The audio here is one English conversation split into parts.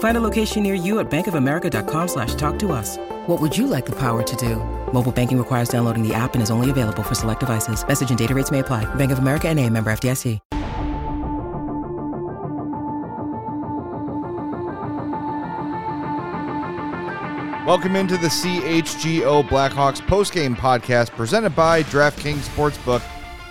Find a location near you at bankofamerica.com slash talk to us. What would you like the power to do? Mobile banking requires downloading the app and is only available for select devices. Message and data rates may apply. Bank of America and a member FDIC. Welcome into the CHGO Blackhawks postgame podcast presented by DraftKings Sportsbook,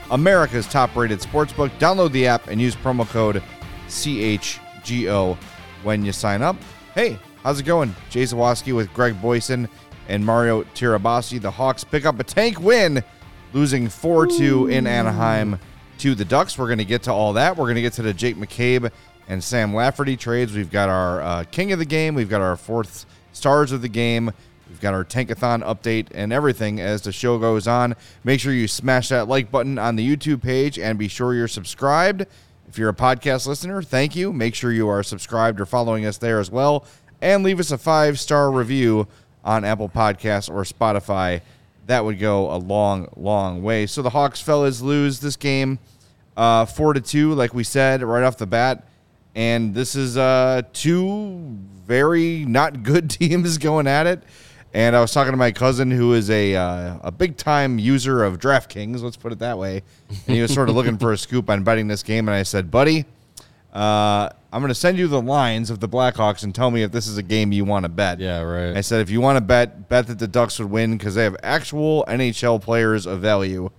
America's top-rated sportsbook. Download the app and use promo code CHGO when you sign up. Hey, how's it going? Jay Zawaski with Greg Boysen and Mario Tirabassi. The Hawks pick up a tank win, losing 4-2 in Anaheim to the Ducks. We're going to get to all that. We're going to get to the Jake McCabe and Sam Lafferty trades. We've got our uh, king of the game. We've got our fourth stars of the game. We've got our Tankathon update and everything as the show goes on. Make sure you smash that like button on the YouTube page and be sure you're subscribed. If you're a podcast listener, thank you. Make sure you are subscribed or following us there as well. And leave us a five star review on Apple Podcasts or Spotify. That would go a long, long way. So the Hawks fellas lose this game uh, four to two, like we said right off the bat. And this is uh, two very not good teams going at it. And I was talking to my cousin, who is a uh, a big time user of DraftKings. Let's put it that way. And he was sort of looking for a scoop on betting this game. And I said, "Buddy, uh, I'm going to send you the lines of the Blackhawks and tell me if this is a game you want to bet." Yeah, right. I said, "If you want to bet, bet that the Ducks would win because they have actual NHL players of value."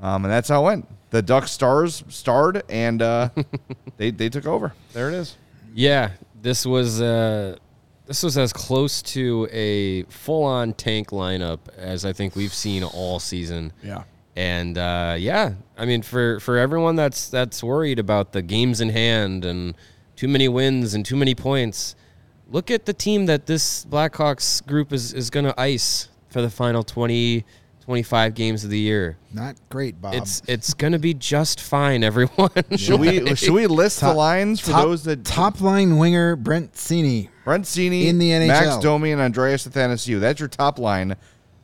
Um, and that's how it went. The Ducks stars starred, and uh, they they took over. There it is. Yeah, this was uh, this was as close to a full-on tank lineup as I think we've seen all season. Yeah. And uh, yeah, I mean, for for everyone that's that's worried about the games in hand and too many wins and too many points, look at the team that this Blackhawks group is is going to ice for the final 20, 25 games of the year. Not great, Bob. It's it's going to be just fine, everyone. Should we should we list the lines for top, those that top line winger Brent Sini. Brent Sini, In the NHL. Max Domi, and Andreas Athanasiou. That's your top line.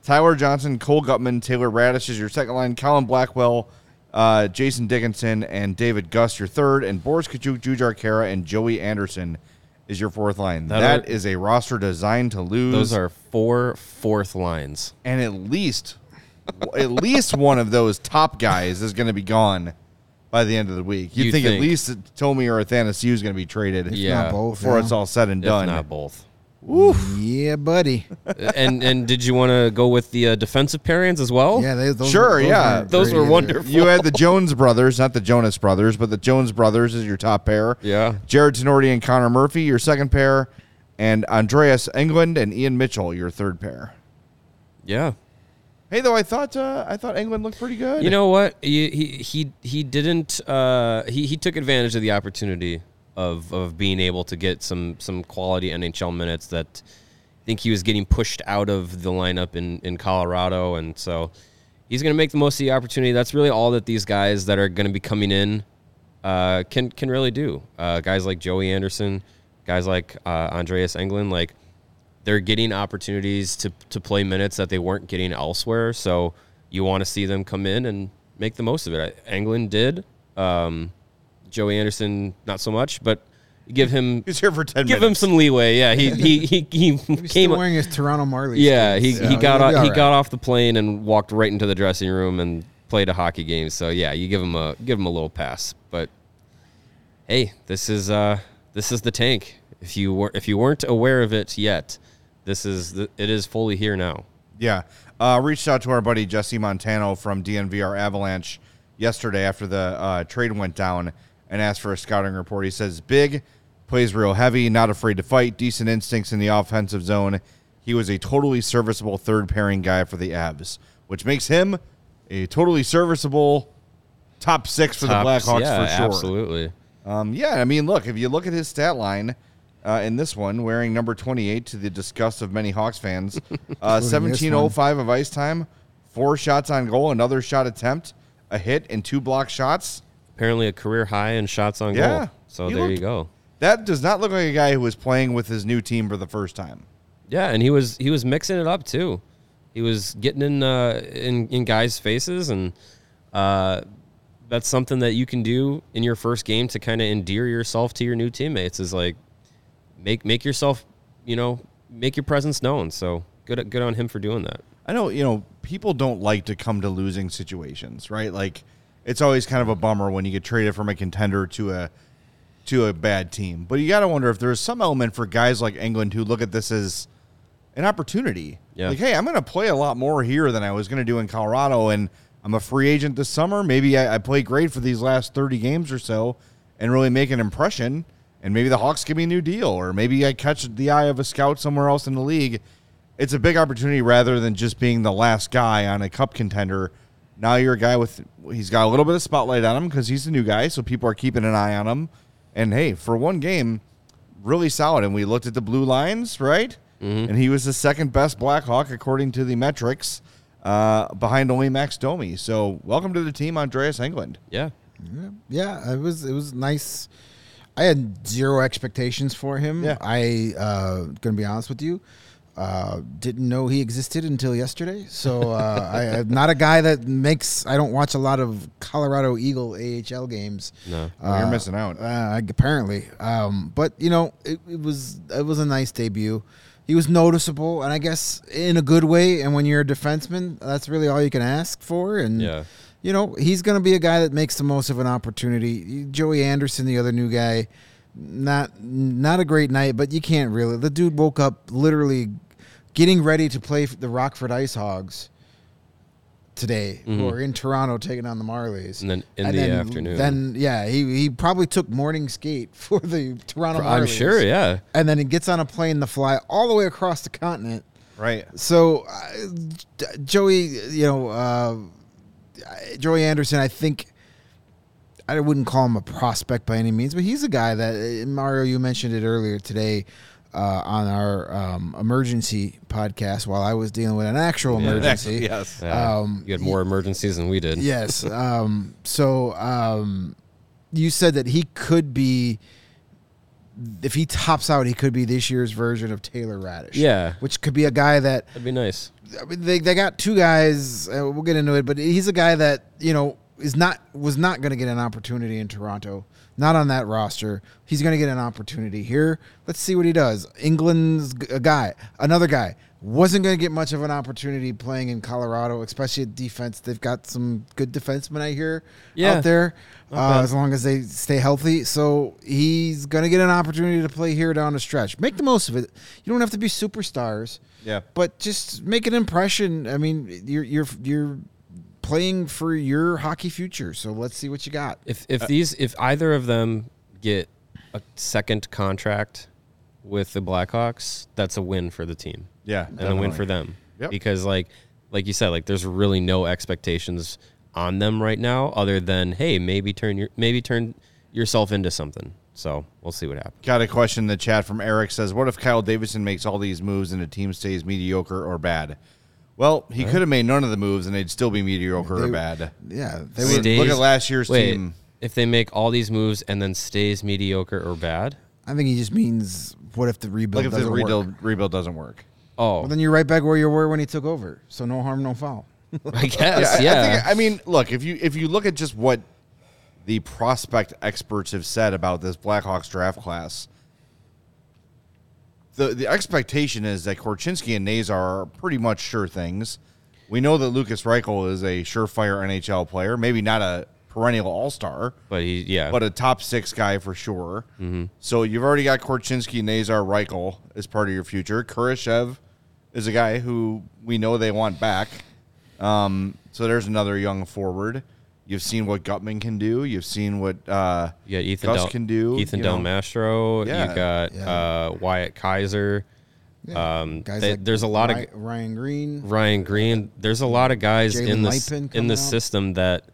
Tyler Johnson, Cole Guttman, Taylor Raddysh is your second line. Colin Blackwell, uh, Jason Dickinson, and David Gust your third. And Boris Katchouk, Jujhar Khaira, and Joey Anderson is your fourth line. That that are- is a roster designed to lose. Those are four fourth lines. and at least at least one of those top guys is going to be gone by the end of the week. You You think, at least that Domi or Athanasiou is going to be traded Yeah. Not both. before yeah. it's all said and If done. not both. Yeah, buddy. and and did you want to go with the uh, defensive pairings as well? Yeah, they, those Sure, were, those yeah. weren't Those were wonderful. You had the Jones brothers, not the Jonas brothers, but the Jones brothers is your top pair. Yeah. Jarred Tinordi and Connor Murphy, your second pair, and Andreas Englund and Ian Mitchell, your third pair. Yeah. Hey, though I thought uh, I thought Englund looked pretty good. You know what? He he he, didn't. Uh, he he took advantage of the opportunity of of being able to get some some quality NHL minutes that I think he was getting pushed out of the lineup in in Colorado, and so he's going to make the most of the opportunity. That's really all that these guys that are going to be coming in uh, can can really do. Uh, guys like Joey Anderson, guys like uh, Andreas Englund, like they're getting opportunities to to play minutes that they weren't getting elsewhere. So you want to see them come in and make the most of it. Englund did. Um, Joey Anderson, not so much, but give him he's here for ten give him some leeway. Yeah, he he he, he He's came. still wearing his Toronto Marlies. Yeah, he, skates, he got he'll off, he all got off the plane and walked right into the dressing room and played a hockey game. So yeah, you give him a give him a little pass. But hey, this is uh this is the tank. If you were if you weren't aware of it yet, this is the, it is fully here now. Yeah. Uh, reached out to our buddy Jesse Montano from DNVR Avalanche yesterday after the uh, trade went down and asked for a scouting report. He says, big, plays real heavy, not afraid to fight, decent instincts in the offensive zone. He was a totally serviceable third pairing guy for the Avs, which makes him a totally serviceable top six for Top- the Blackhawks yeah, for sure. absolutely. Um, yeah, I mean, look, if you look at his stat line uh, in this one, wearing number 28 to the disgust of many Hawks fans, uh, 1705 of ice time, four shots on goal, another shot attempt, a hit, and two block shots. Apparently, a career high in shots on Yeah. goal. So He there you go. That does not look like a guy who was playing with his new team for the first time. Yeah, and he was he was mixing it up too. He was getting in uh, in in guys' faces, and uh, that's something that you can do in your first game to kind of endear yourself to your new teammates. Is like make make yourself, you know, make your presence known. So good good on him for doing that. I know, you know, people don't like to come to losing situations, right? Like it's always kind of a bummer when you get traded from a contender to a to a bad team. But you got to wonder if there's some element for guys like Englund who look at this as an opportunity. Yeah. Like, hey, I'm going to play a lot more here than I was going to do in Colorado, and I'm a free agent this summer. Maybe I, I play great for these last 30 games or so and really make an impression. And maybe the Hawks give me a new deal, or maybe I catch the eye of a scout somewhere else in the league. It's a big opportunity rather than just being the last guy on a cup contender. Now you're a guy with he's got a little bit of spotlight on him because he's the new guy, so people are keeping an eye on him. And hey, for one game, really solid. And we looked at the blue lines, right? Mm-hmm. And he was the second best Blackhawk according to the metrics, uh, behind only Max Domi. So welcome to the team, Andreas Englund. Yeah, Yeah, it was it was nice. I had zero expectations for him. Yeah. I uh gonna be honest with you. Uh, didn't know he existed until yesterday. So uh, I, I'm not a guy that makes. I don't watch a lot of Colorado Eagle AHL games. no, Oh, you're missing out. Uh, apparently, um, but you know, it, it was it was a nice debut. He was noticeable, and I guess in a good way. And when you're a defenseman, that's really all you can ask for. And Yeah. You know, he's going to be a guy that makes the most of an opportunity. Joey Anderson, the other new guy, not not a great night, but you can't really. The dude woke up literally getting ready to play the Rockford Ice Hogs today, who are in Toronto taking on the Marlies. Mm-hmm. And then in the afternoon. Then yeah, he he probably took morning skate for the Toronto Marlies. I'm sure. Yeah, And then he gets on a plane to fly all the way across the continent. Right. So, uh, Joey, you know, uh, Joey Anderson, I think I wouldn't call him a prospect by any means, but he's a guy that uh, Mario. You mentioned it earlier today uh, on our um, emergency podcast while I was dealing with an actual emergency. yes. Um, you had more emergencies than we did. Yes. Um, so um, you said that he could be, if he tops out, he could be this year's version of Taylor Raddysh. Yeah. Which could be a guy that That'd be nice. I mean, they they got two guys. Uh, we'll get into it, but he's a guy that you know is not was not going to get an opportunity in Toronto. Not on that roster. He's going to get an opportunity here. Let's see what he does. Englund's a guy, another guy wasn't going to get much of an opportunity playing in Colorado, especially at defense. They've got some good defensemen I hear Yeah. out there, uh, as long as they stay healthy. So he's going to get an opportunity to play here down the stretch. Make the most of it. You don't have to be superstars Yeah. but just make an impression. I mean, you're you're you're playing for your hockey future, so let's see what you got. If if these if either of them get a second contract with the Blackhawks, that's a win for the team. Yeah. and a win for them. Yep. Because like like you said, like there's really no expectations on them right now other than hey, maybe turn your maybe turn yourself into something. So we'll see what happens. Got a question in the chat from Eric says, What if Kyle Davidson makes all these moves and the team stays mediocre or bad? Well, he could have made none of the moves and they'd still be mediocre or They- bad. Yeah, they I mean, were. Stays- look at last year's Wait, team. if they make all these moves and then stays mediocre or bad? I think he just means what if the rebuild Like if the doesn't rebuild, work? rebuild doesn't work. Oh, Well, then you're right back where you were when he took over. So no harm, no foul. I guess I- yeah. I, think, I mean, look, if you if you look at just what the prospect experts have said about this Blackhawks draft class, the the expectation is that Korchinski and Nazar are pretty much sure things. We know that Lukas Reichel is a surefire NHL player, maybe not a perennial All Star, but he yeah. but a top six guy for sure. So you've already got Korchinski, Nazar, Reichel as part of your future. Kurashev is a guy who we know they want back. Um, so there's another young forward. You've seen what Guttman can do. You've seen what uh, got Ethan Gus Del, can do. Ethan Del know. Mastro. Yeah. You got Yeah. uh, Wyatt Kaiser. Yeah. Um, Guys they- like there's a lot Ry- of Ryan Green. Ryan Green. There's a lot of guys Jalen in the Luypen in the system that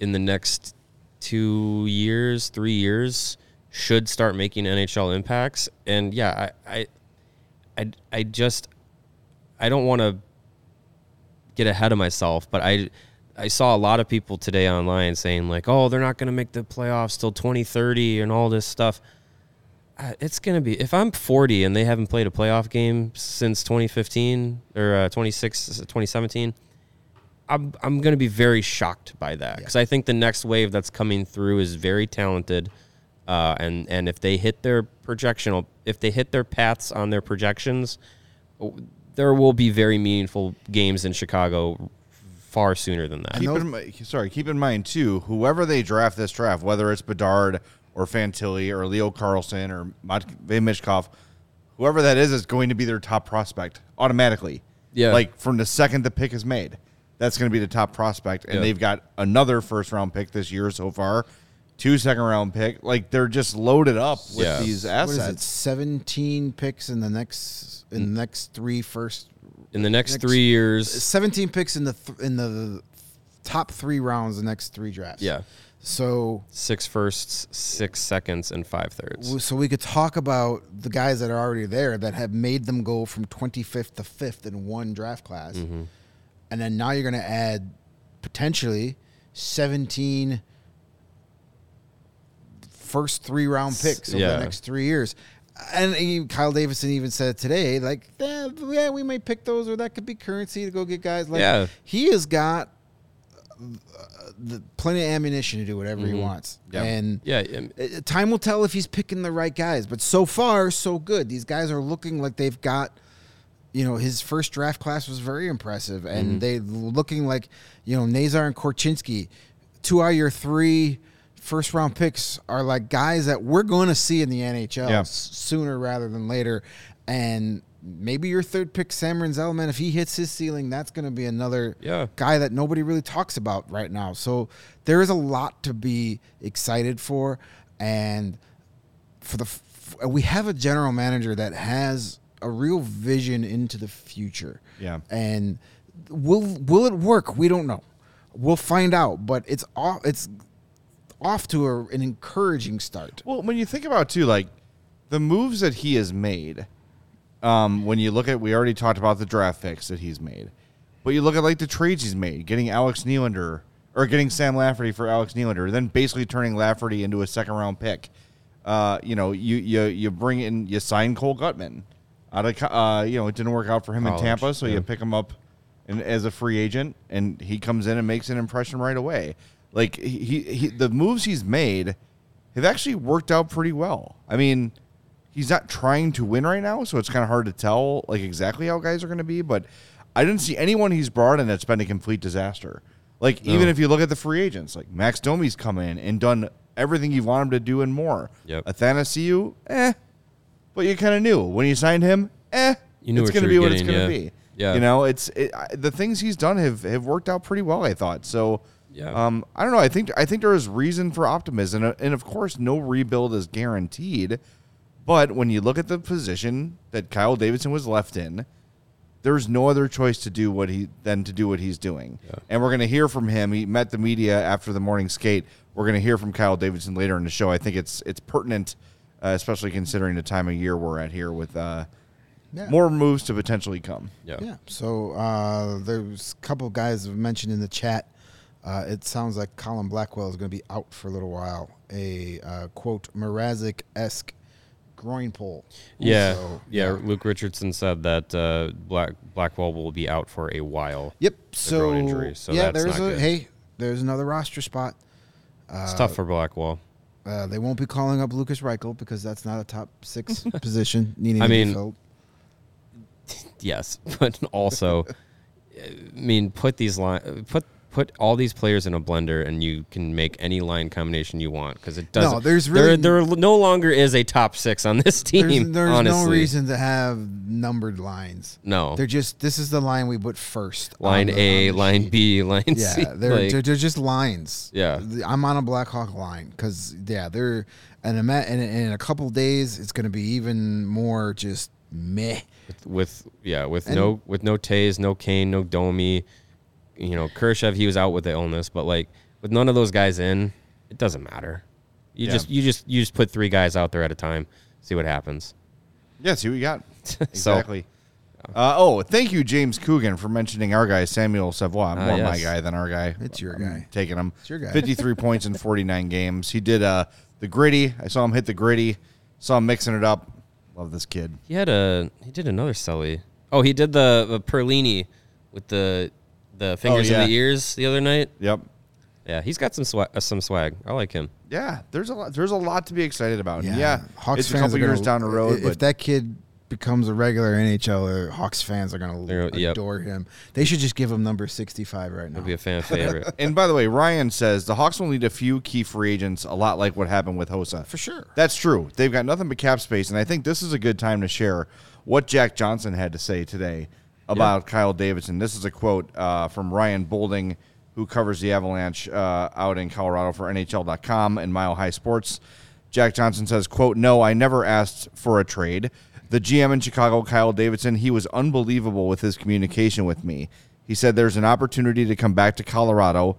in the next two years, three years, should start making NHL impacts. And yeah, I I I, I just I don't want to get ahead of myself, but I I saw a lot of people today online saying like, "Oh, they're not going to make the playoffs till 2030 and all this stuff." It's going to be if I'm 40 and they haven't played a playoff game since 2015 or uh, 26 2017, I'm I'm going to be very shocked by that because I think the next wave that's coming through is very talented, uh, and and if they hit their projectional, if they hit their paths on their projections, there will be very meaningful games in Chicago far sooner than that. Keep in, mi- sorry, keep in mind too. Whoever they draft this draft, whether it's Bedard or Fantilli or Leo Carlsson or Matvey Michkov, whoever that is, is going to be their top prospect automatically. Yeah. like from the second the pick is made, that's going to be the top prospect, and Yeah. they've got another first round pick this year so far, two second round pick. Like they're just loaded up with Yeah. these What is it? assets. Seventeen picks in the next in the next three first. In the next, Next- three years, Seventeen picks in the th- in the top three rounds. The next three drafts. yeah, So six firsts, six seconds, and five thirds. so we could talk about the guys that are already there that have made them go from 25th to 5th in one draft class. Mm-hmm. And then now you're going to add potentially 17 first three round picks over yeah. the next 3 years. And Kyle Davidson even said today, like, eh, yeah, we might pick those, or that could be currency to go get guys. Like, Yeah. he has got uh, the, plenty of ammunition to do whatever he wants. Yeah. And Yeah, um, uh, time will tell if he's picking the right guys. But so far, so good. These guys are looking like they've got. You know, his first draft class was very impressive, and they looking like you know Nazar and Korchinski, two out of your three first round picks are like guys that we're going to see in the NHL Yeah. s- sooner rather than later, and maybe your third pick Sam Zellman, if he hits his ceiling, that's going to be another Yeah. guy that nobody really talks about right now. So there is a lot to be excited for, and for the f- we have a general manager that has a real vision into the future. Yeah. and will will it work? We don't know. We'll find out, but it's all It's off to a, an encouraging start. Well, when you think about too, like the moves that he has made, um, when you look at, we already talked about the draft picks that he's made, but you look at like the trades he's made, getting Alex Nylander or getting Sam Lafferty for Alex Nylander, then basically turning Lafferty into a second round pick. Uh, you know, you you you bring in, you sign Cole Guttman out of, uh, you know, it didn't work out for him College, in Tampa, so yeah. you pick him up and as a free agent, and he comes in and makes an impression right away. Like he, he, he the moves he's made have actually worked out pretty well. I mean, he's not trying to win right now, so it's kind of hard to tell like exactly how guys are going to be. But I didn't see anyone he's brought in that's been a complete disaster. Like even if you look at the free agents, like Max Domi's come in and done everything you want him to do and more. Yep. Athanasiou, eh, but you kind of knew when you signed him, eh. You knew it's going to be were what it's going to yeah. be. Yeah. You know, it's it, I, the things he's done have have worked out pretty well. I thought so. Yeah. Um, I don't know. I think I think there is reason for optimism, and, and of course, no rebuild is guaranteed. But when you look at the position that Kyle Davidson was left in, there's no other choice to do what he than to do what he's doing. Yeah. And we're going to hear from him. He met the media after the morning skate. We're going to hear from Kyle Davidson later in the show. I think it's it's pertinent, uh, especially considering the time of year we're at here with uh, Yeah. more moves to potentially come. yeah. Yeah. So uh, there's a couple guys have mentioned in the chat. Uh, it sounds like Colin Blackwell is going to be out for a little while. A uh, quote Mrazek esque groin pull. Yeah, So, yeah. Luke Richardson said that uh, Black Blackwell will be out for a while. Yep. So groin injury, so yeah, that's there's not a good. hey, there's another roster spot. It's tough for Blackwell. Uh, they won't be calling up Lukas Reichel because that's not a top six position needing I to mean, be filled. Yes, but also, I mean, put these line, put put all these players in a blender and you can make any line combination you want because it doesn't. No, there's really- there, there, no longer is a top six on this team. There's, there's no reason to have numbered lines. No. They're just this is the line we put first. line the- A, line sheet. B, line Yeah, C. they're, like- they're they're just lines. Yeah. I'm on a Blackhawk line because yeah, they're and in, and in a couple days it's going to be even more just meh. with yeah with And- no with no Toews, no Kane, no Domi. You know, Kershev he was out with the illness, but like with none of those guys in, it doesn't matter. You Yeah. just you just you just put three guys out there at a time, see what happens. Yeah, see what you got. Exactly. uh, oh, thank you, James Coogan, for mentioning our guy, Samuel Savoie. Ah, More my guy than our guy. It's your I'm guy. Taking him. It's your guy. 53 points in 49 games. He did uh, the gritty. I saw him hit the gritty. Saw him mixing it up. Love this kid. He had a he did another Sully. Oh, he did the, the Perlini with the the fingers yeah. in the ears the other night. Yep. Yeah, he's got some swag, uh, some swag. I like him. Yeah, there's a lot. There's a lot to be excited about. Yeah, Yeah, yeah Hawks it's a fans couple are gonna, down the road, If but that kid becomes a regular NHLer, Hawks fans are going They're- to yep. adore him. They should just give him number 65 right now. He'll be a fan favorite. and by the way, Ryan says the Hawks will need a few key free agents, a lot like what happened with Hossa. For sure. That's true. They've got nothing but cap space, and I think this is a good time to share what Jack Johnson had to say today about Kyle Davidson. This is a quote uh, from Ryan Boulding, who covers the Avalanche uh, out in Colorado for NHL.com and Mile High Sports. Jack Johnson says, "quote No, I never asked for a trade. The GM in Chicago, Kyle Davidson, he was unbelievable with his communication with me. He said there's an opportunity to come back to Colorado."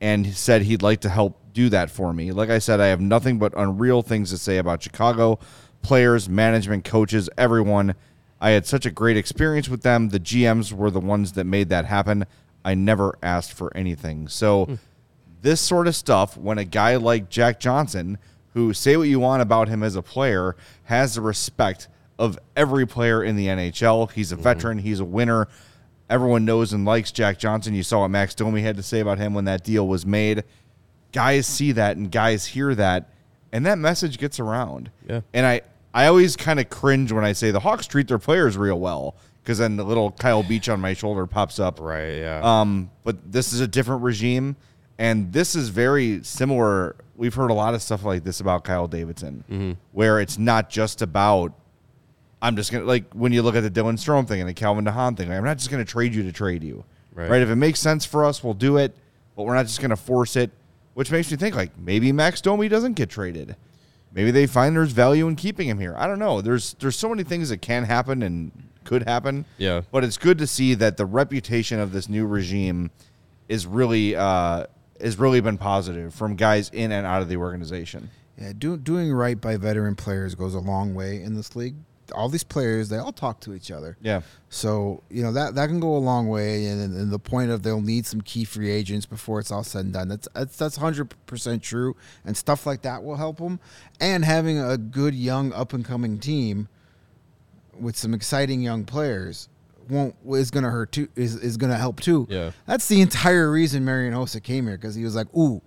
and he said he'd like to help do that for me. Like I said, I have nothing but unreal things to say about Chicago, players, management, coaches, everyone. I had such a great experience with them. The GMs were the ones that made that happen. I never asked for anything. So, hmm. this sort of stuff, when a guy like Jack Johnson, who say what you want about him as a player, has the respect of every player in the NHL. He's a mm-hmm. veteran, he's a winner. Everyone knows and likes Jack Johnson. You saw what Max Domi had to say about him when that deal was made. Guys see that and guys hear that, and that message gets around. Yeah. And I, I always kind of cringe when I say the Hawks treat their players real well because then the little Kyle Beach on my shoulder pops up. right. Yeah. Um, but this is a different regime, and this is very similar. We've heard a lot of stuff like this about Kyle Davidson, where it's not just about. I'm just gonna like when you look at the Dylan Strome thing and the Calvin DeHaan thing. I'm not just gonna trade you to trade you, Right. If it makes sense for us, we'll do it, but we're not just gonna force it. Which makes me think like maybe Max Domi doesn't get traded. Maybe they find there's value in keeping him here. I don't know. There's there's so many things that can happen and could happen. Yeah. But it's good to see that the reputation of this new regime is really uh, has really been positive from guys in and out of the organization. Yeah, do, doing right by veteran players goes a long way in this league. All these players, they all talk to each other. Yeah. So you know that that can go a long way, and, and the point of they'll need some key free agents before it's all said and done. That's that's that's hundred percent true, and stuff like that will help them. And having a good young up and coming team with some exciting young players won't is going to hurt too is is going to help too. Yeah. that's the entire reason Marian Hossa came here because he was like, ooh,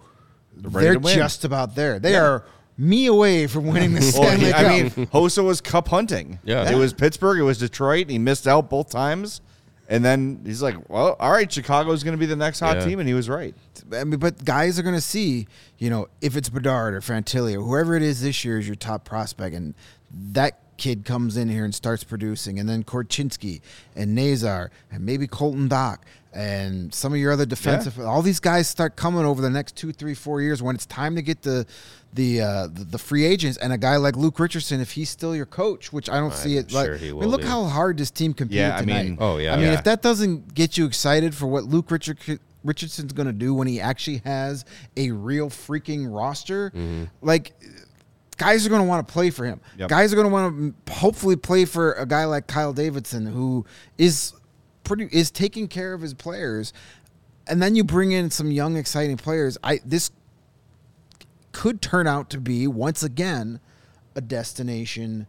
they're just about there. They are me away from winning the Well, Stanley he- Cup. I mean, Hossa was cup hunting. Yeah. It was Pittsburgh. It was Detroit. He missed out both times. And then he's like, well, all right, Chicago's going to be the next hot Yeah. team. And he was right. I mean, but guys are going to see, you know, if it's Bedard or Fantilli or whoever it is this year is your top prospect, and that kid comes in here and starts producing, and then Korchinski and Nazar and maybe Colton Dach and some of your other defensive, all these guys start coming over the next two, three, four years when it's time to get the the uh, the, the free agents and a guy like Luke Richardson, if he's still your coach, which I don't see it. sure like, he I mean, look how hard this team competed Yeah, I tonight. mean- Oh, yeah. I mean, Yeah. if that doesn't get you excited for what Luke Richard, Richardson's going to do when he actually has a real freaking roster, Mm-hmm. like guys are going to want to play for him. Yep. Guys are going to want to hopefully play for a guy like Kyle Davidson who is pretty is taking care of his players. And then you bring in some young exciting players. I this could turn out to be once again a destination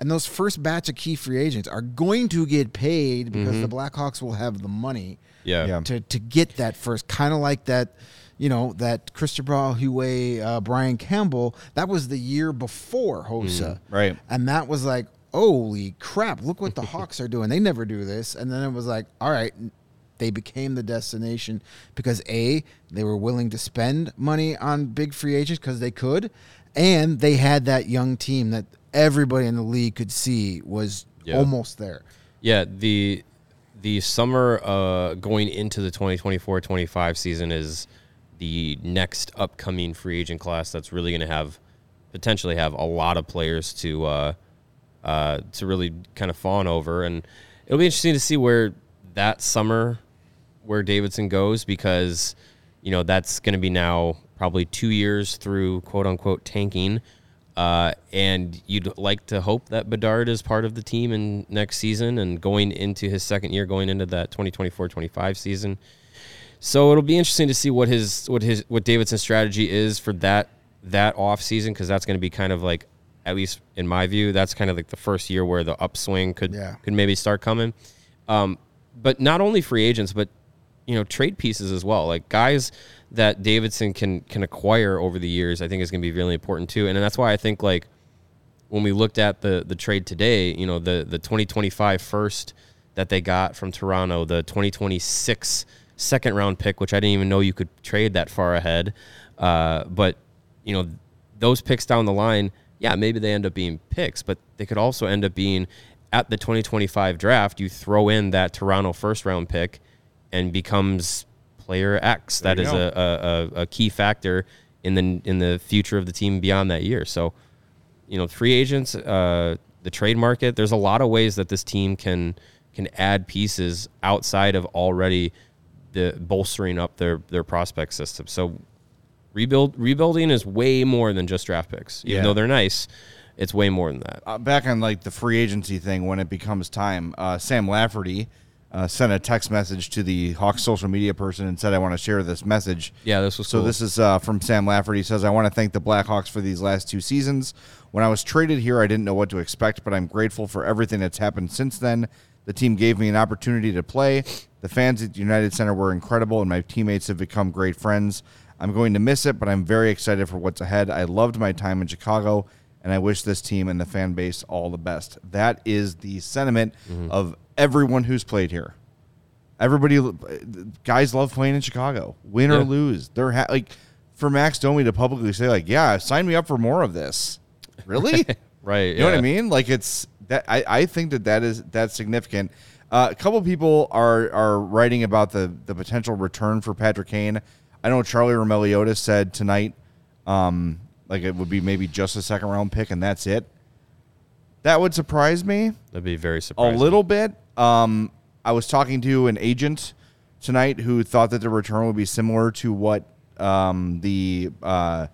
and those first batch of key free agents are going to get paid because mm-hmm. the Blackhawks will have the money yeah. Yeah. to, to get that first kind of like that you know that Cristobal Huet uh, Brian Campbell that was the year before Hossa Right. and that was like holy crap look what the Hawks are doing they never do this and then it was like all right they became the destination because a they were willing to spend money on big free agents because they could, and they had that young team that everybody in the league could see was Yeah. almost there. Yeah, the the summer uh, going into the 2024-25 season is the next upcoming free agent class that's really going to have potentially have a lot of players to uh, uh, to really kind of fawn over, and it'll be interesting to see where that summer where Davidson goes because you know that's going to be now probably two years through quote unquote tanking. Uh, and you'd like to hope that Bedard is part of the team in next season and going into his second year, going into that 2024-25 season. So it'll be interesting to see what his what his what Davidson's strategy is for that that off season because that's going to be kind of like at least in my view that's kind of like the first year where the upswing could Yeah. could maybe start coming. Um, but not only free agents, but you know trade pieces as well, like guys that Davidson can can acquire over the years. I think is going to be really important too, and that's why I think like when we looked at the the trade today, you know the the 2025 first that they got from Toronto, the 2026 second round pick, which I didn't even know you could trade that far ahead, uh, but you know those picks down the line, yeah, maybe they end up being picks, but they could also end up being at the 2025 draft. You throw in that Toronto first round pick, and becomes player X. There That is a, a, a key factor in the in the future of the team beyond that year. So, you know, free agents, uh, the trade market. There's a lot of ways that this team can can add pieces outside of already the bolstering up their their prospect system. So, rebuild rebuilding is way more than just draft picks. Even Yeah. though they're nice, it's way more than that. uh, back on like the free agency thing when it becomes time, uh, Sam Lafferty uh, sent a text message to the Hawks social media person and said, "I want to share this message." Yeah, this was so. cool. This is uh, from Sam Lafferty. He says, "I want to thank the Blackhawks for these last two seasons. When I was traded here, I didn't know what to expect, but I'm grateful for everything that's happened since then. The team gave me an opportunity to play. The fans at United Center were incredible, and my teammates have become great friends. I'm going to miss it, but I'm very excited for what's ahead. I loved my time in Chicago." and I wish this team and the fan base all the best. That is the sentiment mm-hmm. of everyone who's played here. Everybody, uh, guys love playing in Chicago, win or lose. They're ha- like for Max Domi to publicly say like, "Yeah, sign me up for more of this." Really? right. You know what I mean? Like it's that I, I think that that is that's significant. Uh, a couple people are are writing about the the potential return for Patrick Kane. I know Charlie Roumeliotis said tonight, um, like it would be maybe just a second round pick and that's it. That would surprise me That'd be very surprising. a little bit. Um, I was talking to an agent tonight who thought that the return would be similar to what um, the uh,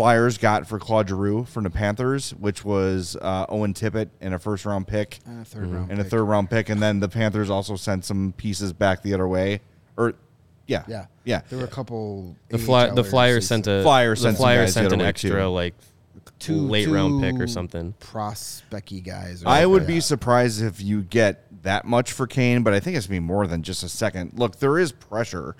Flyers got for Claude Giroux from the Panthers, which was uh, Owen Tippett and a first round pick Uh, third round and a third round pick, and then the Panthers also sent some pieces back the other way. Or yeah, Yeah, yeah. There were a couple. The fly, the Flyers sent a Flyers sent some Flyers guys the sent an extra too. like two late round pick or something. Prospecty guys. or I would something. be surprised if you get that much for Kane, but I think it's gonna be more than just a second. Look, there is pressure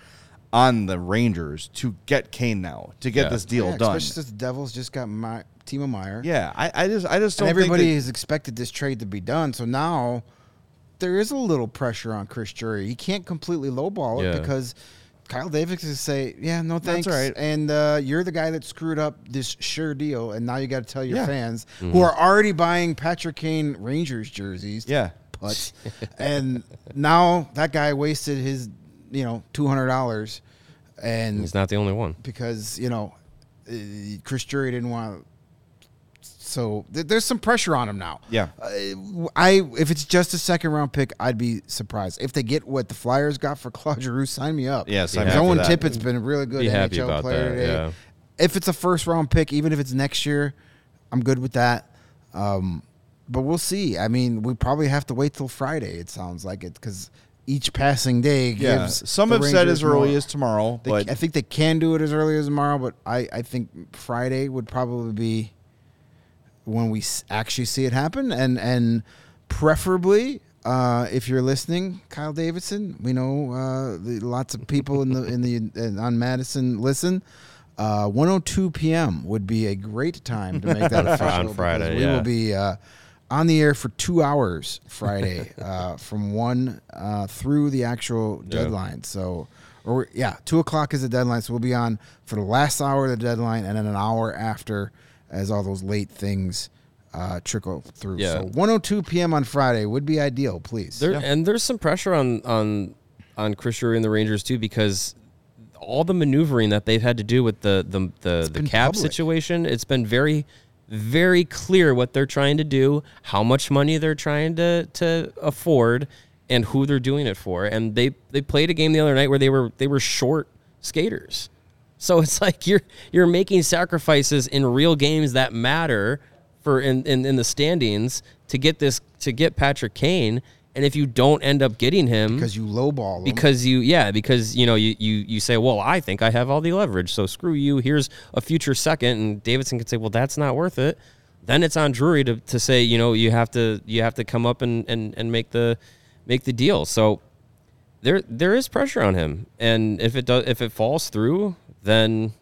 on the Rangers to get Kane now to get Yeah. this deal Yeah, done. Especially since the Devils just got My, Timo Meier. Yeah, I, I just I just don't everybody think has expected this trade to be done. So now there is a little pressure on Chris Drury. He can't completely lowball it Yeah. because Kyle Davis is say, "Yeah, no thanks," all right. and uh, you're the guy that screwed up this sure deal, and now you got to tell your Yeah. fans Mm-hmm. who are already buying Patrick Kane Rangers jerseys. yeah. putts. and now that guy wasted his, you know, two hundred dollars, and He's not the only one. because you know, uh, Chris Drury didn't want. So th- there's some pressure on him now. Yeah. Uh, I if it's just a second round pick, I'd be surprised if they get what the Flyers got for Claude Giroux. Sign me up. Yeah, sign me Owen. Tippett's been a really good Be happy NHL about player that, today. yeah. If it's a first round pick, even if it's next year, I'm good with that. Um, but we'll see. I mean, we probably have to wait till Friday. It sounds like it because each passing day Yeah, gives. some the have said as early more. as tomorrow, They, but I think they can do it as early as tomorrow, but I, I think Friday would probably be when we actually see it happen, and and preferably uh, if you're listening, Kyle Davidson. We know uh, the, lots of people in the in the in, on Madison listen. Uh, 102 p.m. would be a great time to make that official. because Friday, we yeah. will be uh, on the air for two hours Friday, uh, from one uh, through the actual deadline. So, or yeah, two o'clock is the deadline. So we'll be on for the last hour of the deadline, and then an hour after, as all those late things uh, trickle through. Yeah. So 102 p.m. on Friday would be ideal, please. There, And there's some pressure on on on Chris Drury and the Rangers too because all the maneuvering that they've had to do with the the the, the cap public. situation, it's been very very clear what they're trying to do, how much money they're trying to to afford, and who they're doing it for. And they they played a game the other night where they were they were short skaters. So it's like you're you're making sacrifices in real games that matter for in, in, in the standings to get this to get Patrick Kane. And if you don't end up getting him because you lowball them. because you yeah because you know you, you you say well I think I have all the leverage so screw you. Here's a future second. And Davidson could say well that's not worth it. Then it's on Drury to, to say you know you have to you have to come up and, and, and make the make the deal. So there there is pressure on him. And if it does if it falls through then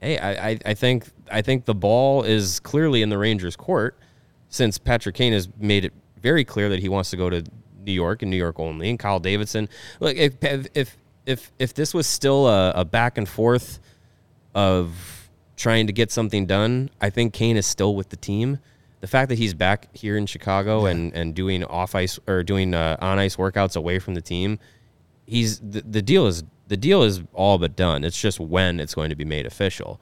hey I, I, I think I think the ball is clearly in the Rangers court since Patrick Kane has made it very clear that he wants to go to New York and New York only and Kyle Davidson look if if if if this was still a, a back and forth of trying to get something done I think Kane is still with the team the fact that he's back here in Chicago and, and doing off ice or doing uh, on ice workouts away from the team he's the, the deal is the deal is all but done. It's just when it's going to be made official.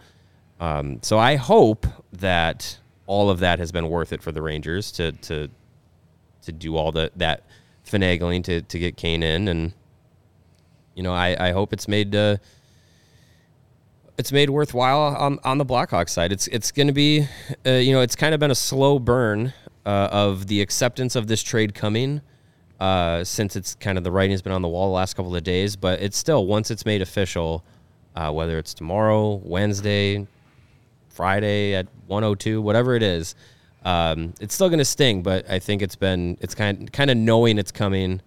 Um, so I hope that all of that has been worth it for the Rangers to to to do all the that finagling to to get Kane in, and you know I, I hope it's made uh, it's made worthwhile on on the Blackhawks side. It's it's going to be uh, you know it's kind of been a slow burn uh, of the acceptance of this trade coming uh, since it's kind of the writing's been on the wall the last couple of days, but it's still once it's made official, uh, whether it's tomorrow, Wednesday, Friday at 102, whatever it is, um, it's still going to sting. But I think it's been it's kind kind of knowing it's coming,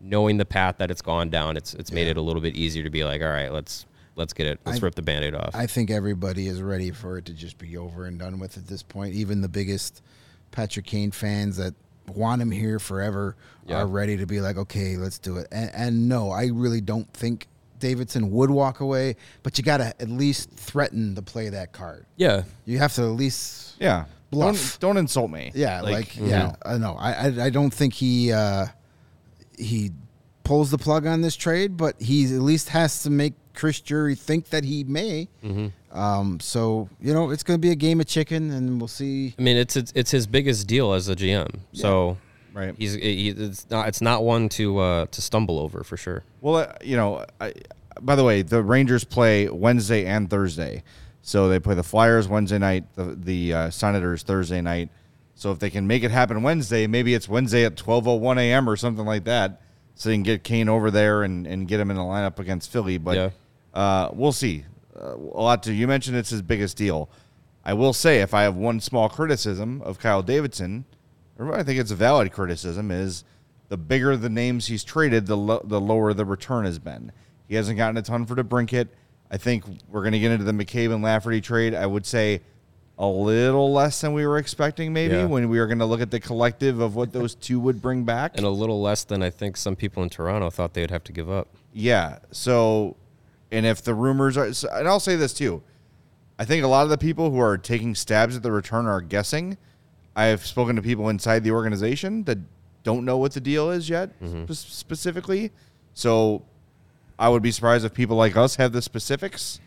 knowing the path that it's gone down. It's it's made it a little bit easier to be like, all right, let's let's get it, let's I- rip the band-aid off. I think everybody is ready for it to just be over and done with at this point. Even the biggest Patrick Kane fans that want him here forever Yeah. are ready to be like, okay, let's do it. And, and no, I really don't think Davidson would walk away, but you got to at least threaten to play that card. yeah, You have to at least, Yeah. Bluff. Don't, don't insult me. yeah, Like, like, yeah, I know. I, I I don't think he uh, he pulls the plug on this trade, but he at least has to make Chris Drury think that he may. Um, so you know, it's going to be a game of chicken, and we'll see. I mean it's it's, it's his biggest deal as a GM, so. Right. He's he, it's not it's not one to uh, to stumble over for sure. Well, uh, you know, I, by the way, the Rangers play Wednesday and Thursday. So they play the Flyers Wednesday night, the the uh, Senators Thursday night. So if they can make it happen Wednesday, maybe it's Wednesday at 12:01 a.m. or something like that, so they can get Kane over there and, and get him in the lineup against Philly. But Yeah. uh, we'll see. Uh, a lot to you mentioned it's his biggest deal. I will say, if I have one small criticism of Kyle Davidson, or I think it's a valid criticism, is the bigger the names he's traded, the lo- the lower the return has been. He hasn't gotten a ton for DeBrincat. I think we're going to get into the McCabe and Lafferty trade. I would say a little less than we were expecting, maybe Yeah. when we were going to look at the collective of what those two would bring back. And a little less than I think some people in Toronto thought they'd have to give up. Yeah. So, and if the rumors are, and I'll say this too, I think a lot of the people who are taking stabs at the return are guessing. I have spoken to people inside the organization that don't know what the deal is yet, mm-hmm. spe- specifically. So, I would be surprised if people like us have the specifics.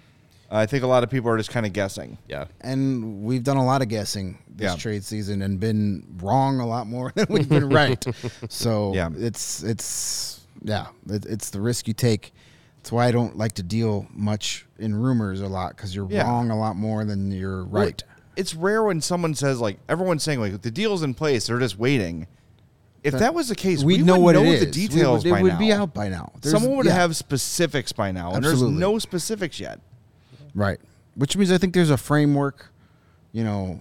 I think a lot of people are just kind of guessing. Yeah. And we've done a lot of guessing this Yeah. trade season and been wrong a lot more than we've been right. So Yeah. it's it's yeah, it, it's the risk you take. That's why I don't like to deal much in rumors a lot because you're Yeah. wrong a lot more than you're right. It's rare when someone says like everyone's saying like the deal's in place, they're just waiting. If that was the case, we we know would what know it is. the We details would, by it would now. be out by now. There's- Someone would yeah, have specifics by now, and Absolutely. there's no specifics yet. right, which means I think there's a framework. You know,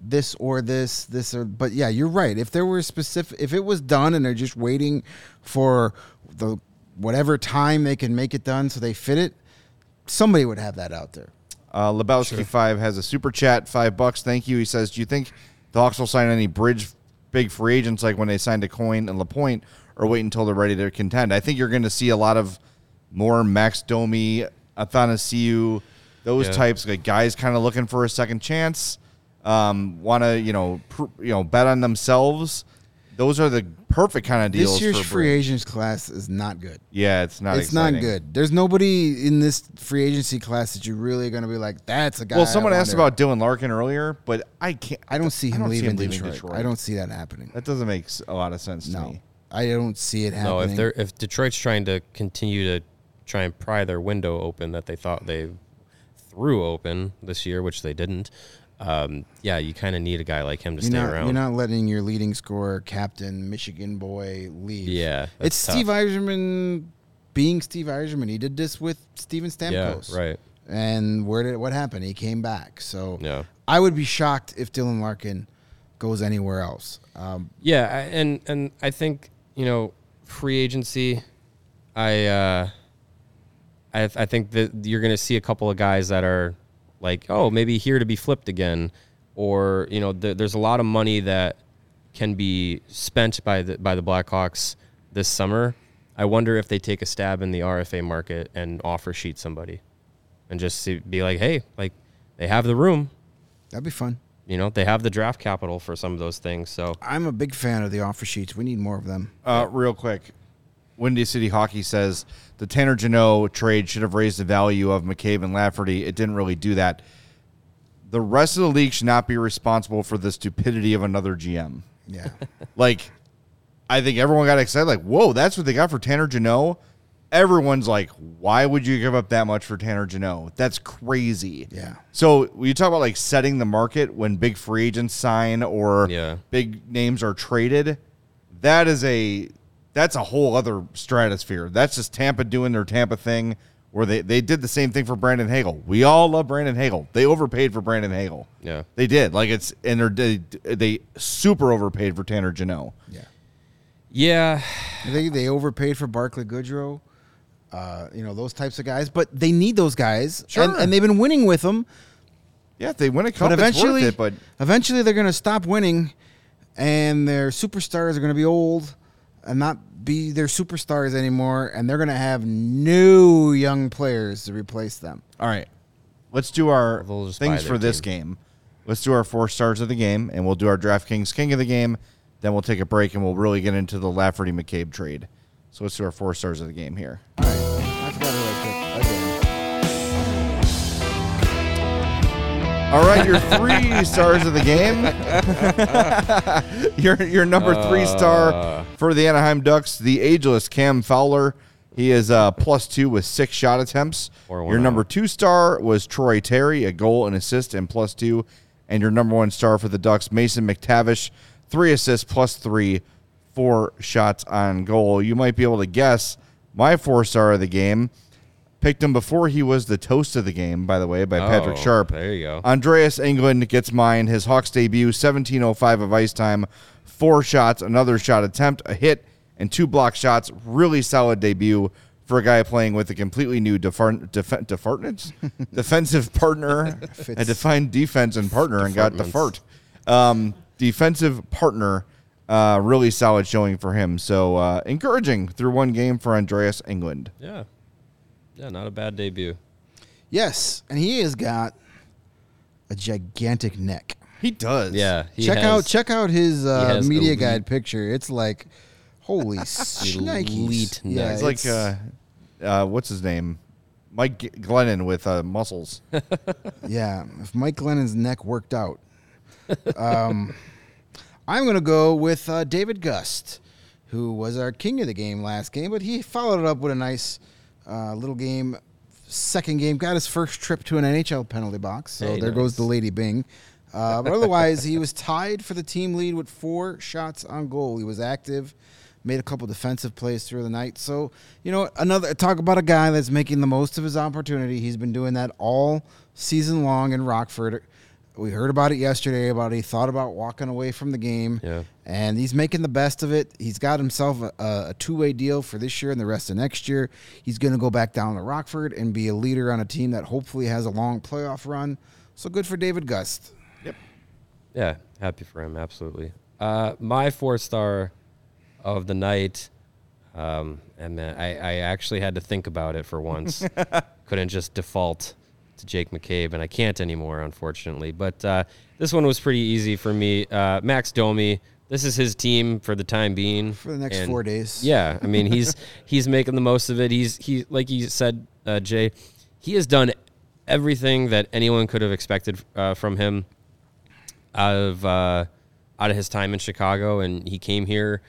this or this, this or. But yeah, you're right. If there were specific, if it was done and they're just waiting for the whatever time they can make it done so they fit it, somebody would have that out there. Uh, Lebowski five has a super chat, five bucks. Thank you. He says, "Do you think the Hawks will sign any bridge big free agents like when they signed a coin and Lapointe, or wait until they're ready to contend. I think you're going to see a lot of more Max Domi, Athanasiou, those Yeah. types like guys kind of looking for a second chance, um, want to you know pr- you know bet on themselves. Those are the perfect kind of deals. This year's for free bridge. agents class is not good. Yeah, it's not. it's exciting. not good. There's nobody in this free agency class that you're really going to be like, that's a guy. Well, someone I asked about Dylan Larkin earlier, but I can't. I don't see him, don't leaving, Detroit. I don't see that happening. That doesn't make a lot of sense to No, me. I don't see it happening. No, if they're if Detroit's trying to continue to try and pry their window open that they thought they threw open this year, which they didn't. Um, yeah, you kind of need a guy like him to you're stay not, around. you're not letting your leading scorer, captain, Michigan boy, leave. Yeah, it's tough. Steve Yzerman being Steve Yzerman. He did this with Steven yeah, Stamkos. right. And where did what happened? He came back. So Yeah. I would be shocked if Dylan Larkin goes anywhere else. Um, Yeah, I, and and I think you know free agency. I uh, I I think that you're going to see a couple of guys that are like, oh, maybe here to be flipped again, or you know, th- there's a lot of money that can be spent by the by the Blackhawks this summer. I wonder if they take a stab in the RFA market and offer sheet somebody, and just see, be like, hey, like they have the room. that'd be fun. You know, they have the draft capital for some of those things. So I'm a big fan of the offer sheets. We need more of them. Uh, real quick, Windy City Hockey says the Tanner Jeannot trade should have raised the value of McCabe and Lafferty. It didn't really do that. The rest of the league should not be responsible for the stupidity of another GM. Yeah. Like, I think everyone got excited. Like, whoa, that's what they got for Tanner Jeannot. Everyone's like, why would you give up that much for Tanner Jeannot? That's crazy. Yeah. So when you talk about like setting the market when big free agents sign or Yeah. big names are traded, that is a that's a whole other stratosphere. That's just Tampa doing their Tampa thing where they, they did the same thing for Brandon Hagel. We all love Brandon Hagel. They overpaid for Brandon Hagel. Yeah. They did. Like it's and they're, they they super overpaid for Tanner Jeannot. Yeah. yeah, I think they overpaid for Barclay Goodrow. Uh, you know those types of guys, but they need those guys, Sure. and, and they've been winning with them. Yeah, if they win a cup, But eventually, it's worth it. But eventually they're going to stop winning, and their superstars are going to be old and not be their superstars anymore, and they're going to have new young players to replace them. All right. Let's do our They'll just buy things their for this game. Let's do our four stars of the game, and we'll do our DraftKings King of the game. Then we'll take a break, and we'll really get into the Lafferty McCabe trade. So let's do our four stars of the game here. All right, your three stars of the game. your your number three star for the Anaheim Ducks, the ageless Cam Fowler. He is uh, plus two with six shot attempts. Your number two star was Troy Terry, a goal, and assist, and plus two. And your number one star for the Ducks, Mason McTavish, three assists, plus three, four shots on goal. You might be able to guess my four star of the game. Picked him before he was the toast of the game, by the way, by Patrick Oh, Sharp. there you go. Andreas Englund gets mine. His Hawks debut, 1705 of ice time, four shots, another shot attempt, a hit, and two block shots. Really solid debut for a guy playing with a completely new defar- def- defartness? defensive partner, a defined defense and partner, and got defart. Um, defensive partner, uh, really solid showing for him. So uh, encouraging through one game for Andreas Englund. Yeah. Yeah, not a bad debut. Yes, and he has got a gigantic neck. He does. Yeah. He check has out check out his uh, has media elite- guide picture. It's like holy shnikes. Elite Yeah, It's like uh, uh, what's his name, Mike G- Glennon with uh, muscles. yeah. If Mike Glennon's neck worked out, um, I'm gonna go with uh, David Gust, who was our king of the game last game, but he followed it up with a nice uh, little game. Second game, got his first trip to an NHL penalty box. So Hey, there goes the Lady Byng. Uh, but otherwise, he was tied for the team lead with four shots on goal. He was active, made a couple defensive plays through the night. So, you know, another talk about a guy that's making the most of his opportunity. He's been doing that all season long in Rockford. We heard about it yesterday about he thought about walking away from the game. Yeah. And he's making the best of it. He's got himself a, a two way deal for this year and the rest of next year. He's going to go back down to Rockford and be a leader on a team that hopefully has a long playoff run. So good for David Gust. Yep. Yeah, happy for him. Absolutely. Uh, my four star of the night, um, and man, I, I actually had to think about it for once. Couldn't just default to Jake McCabe, and I can't anymore, unfortunately. But uh, this one was pretty easy for me. Uh, Max Domi. This is his team for the time being. For the next and four days. Yeah, I mean he's he's making the most of it. He's he like you said, uh, Jay. He has done everything that anyone could have expected uh, from him out of uh, out of his time in Chicago, and he came here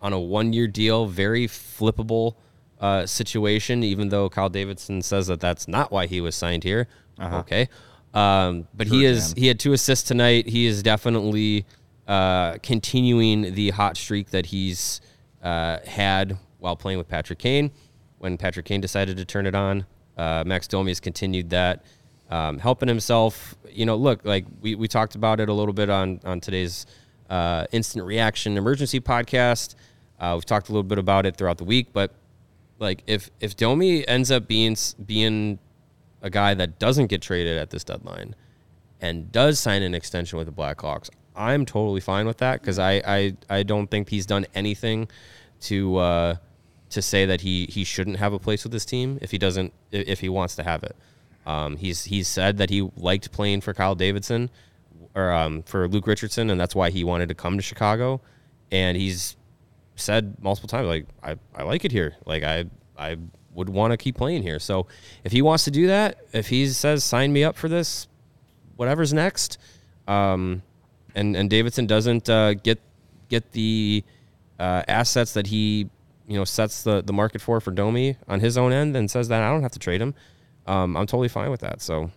on a one year deal, very flippable uh, situation. Even though Kyle Davidson says that that's not why he was signed here. Okay, um, but he is he had two assists tonight. He is definitely uh, continuing the hot streak that he's uh, had while playing with Patrick Kane. When Patrick Kane decided to turn it on, uh, Max Domi has continued that, um, helping himself. You know, look, like we, we talked about it a little bit on on today's uh, instant reaction emergency podcast. Uh, we've talked a little bit about it throughout the week, but like if if Domi ends up being being a guy that doesn't get traded at this deadline and does sign an extension with the Blackhawks, I'm totally fine with that because I, I I don't think he's done anything to uh, to say that he he shouldn't have a place with this team if he doesn't if he wants to have it. Um, he's he's said that he liked playing for Kyle Davidson or um, for Luke Richardson, and that's why he wanted to come to Chicago. And he's said multiple times, like I, I like it here. Like I I would want to keep playing here. So if he wants to do that, if he says sign me up for this, whatever's next, um, and and Davidson doesn't uh, get get the uh, assets that he you know sets the the market for for Domi on his own end and says that I don't have to trade him, um, I'm totally fine with that. So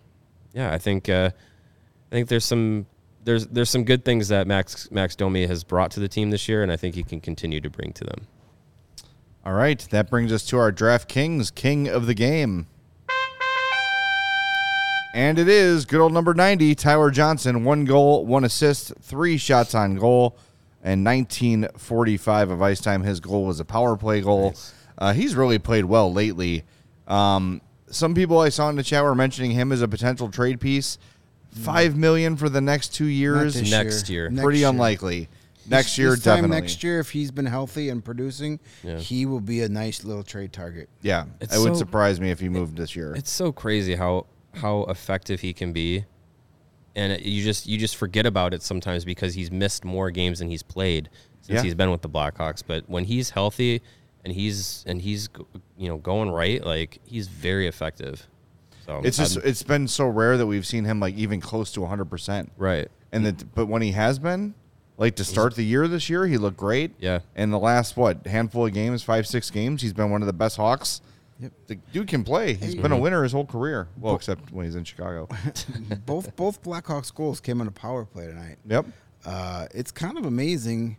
yeah, I think uh, I think there's some there's there's some good things that Max Max Domi has brought to the team this year, and I think he can continue to bring to them. All right, that brings us to our DraftKings King of the Game. And it is good old number 90, Tyler Johnson. One goal, one assist, three shots on goal, and 1945 of ice time. His goal was a power play goal. Uh, he's really played well lately. Um, some people I saw in the chat were mentioning him as a potential trade piece. Five million for the next two years. Next year. Next Pretty year. unlikely. Next year, this time definitely. next year, if he's been healthy and producing, Yeah. he will be a nice little trade target. Yeah, It's it would surprise me if he moved this year. It's so crazy how how effective he can be, and it, you just you just forget about it sometimes because he's missed more games than he's played since Yeah. he's been with the Blackhawks. But when he's healthy and he's and he's you know going right, like he's very effective. So It's I'm- it's been so rare that we've seen him like even close to 100%. right. And that but when he has been like to start the year this year, he looked great. Yeah. And the last what, handful of games, 5 6 games, he's been one of the best Hawks. Yep. The dude can play. He's been a winner his whole career. Well, except when he's in Chicago. both both Blackhawks goals came on a power play tonight. yep. Uh, it's kind of amazing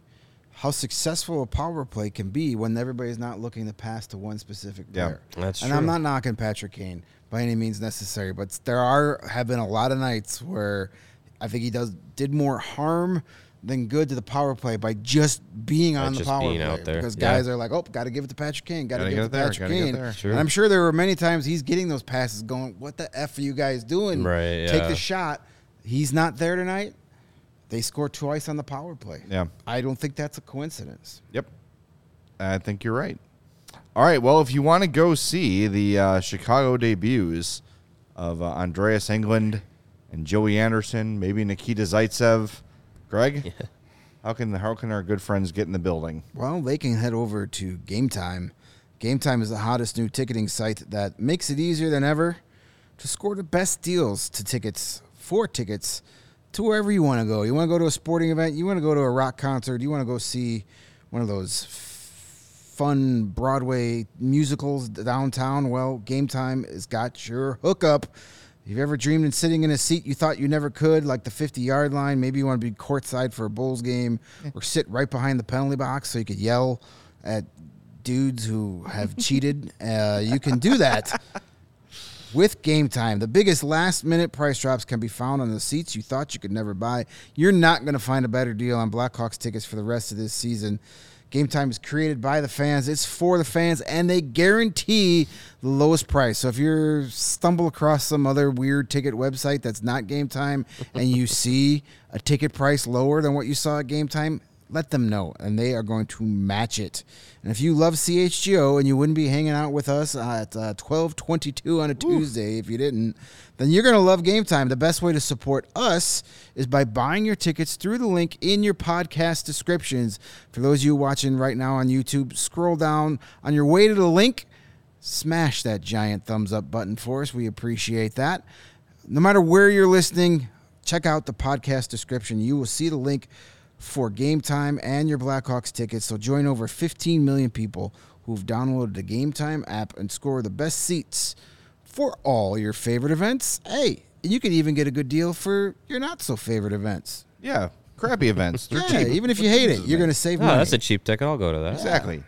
how successful a power play can be when everybody's not looking to pass to one specific Yeah, player. that's and I'm not knocking Patrick Kane by any means necessary, but there are have been a lot of nights where I think he does did more harm than good to the power play by just being on the power being play out there. because Yeah. guys are like, oh, got to give it to Patrick Kane, got to give it to there, Patrick Kane. Sure. And I'm sure there were many times he's getting those passes, going, "What the f are you guys doing? Right, Take the shot." He's not there tonight. They score twice on the power play. Yeah. I don't think that's a coincidence. Yep. I think you're right. All right. Well, if you want to go see the uh, Chicago debuts of uh, Andreas Englund and Joey Anderson, maybe Nikita Zaitsev, Greg, how can how can our good friends get in the building? Well, they can head over to Game Time. Game Time is the hottest new ticketing site that makes it easier than ever to score the best deals to tickets for tickets to wherever you want to go. You want to go to a sporting event, you want to go to a rock concert, you want to go see one of those f- fun Broadway musicals downtown. Well, Game Time has got your hookup. If you've ever dreamed of sitting in a seat you thought you never could, like the 50 yard line, maybe you want to be courtside for a Bulls game or sit right behind the penalty box so you could yell at dudes who have cheated, uh, you can do that. with Game Time. The biggest last minute price drops can be found on the seats you thought you could never buy. You're not going to find a better deal on Blackhawks tickets for the rest of this season. Game Time is created by the fans. It's for the fans, and they guarantee the lowest price. So if you stumble across some other weird ticket website that's not Game Time, and you see a ticket price lower than what you saw at Game Time, let them know, and they are going to match it. And if you love CHGO and you wouldn't be hanging out with us at uh, twelve twenty two on a Tuesday if you didn't, then you're going to love Game Time. The best way to support us is by buying your tickets through the link in your podcast descriptions. For those of you watching right now on YouTube, scroll down on your way to the link, smash that giant thumbs up button for us. We appreciate that. No matter where you're listening, check out the podcast description. You will see the link for game time and your Blackhawks tickets. So join over 15 million people who've downloaded the Game Time app and score the best seats for all your favorite events. Hey, you can even get a good deal for your not so favorite events. Yeah, crappy events. They're Yeah, cheap. even if you hate it, you're going to save Oh, money. that's a cheap ticket. I'll go to that. Exactly.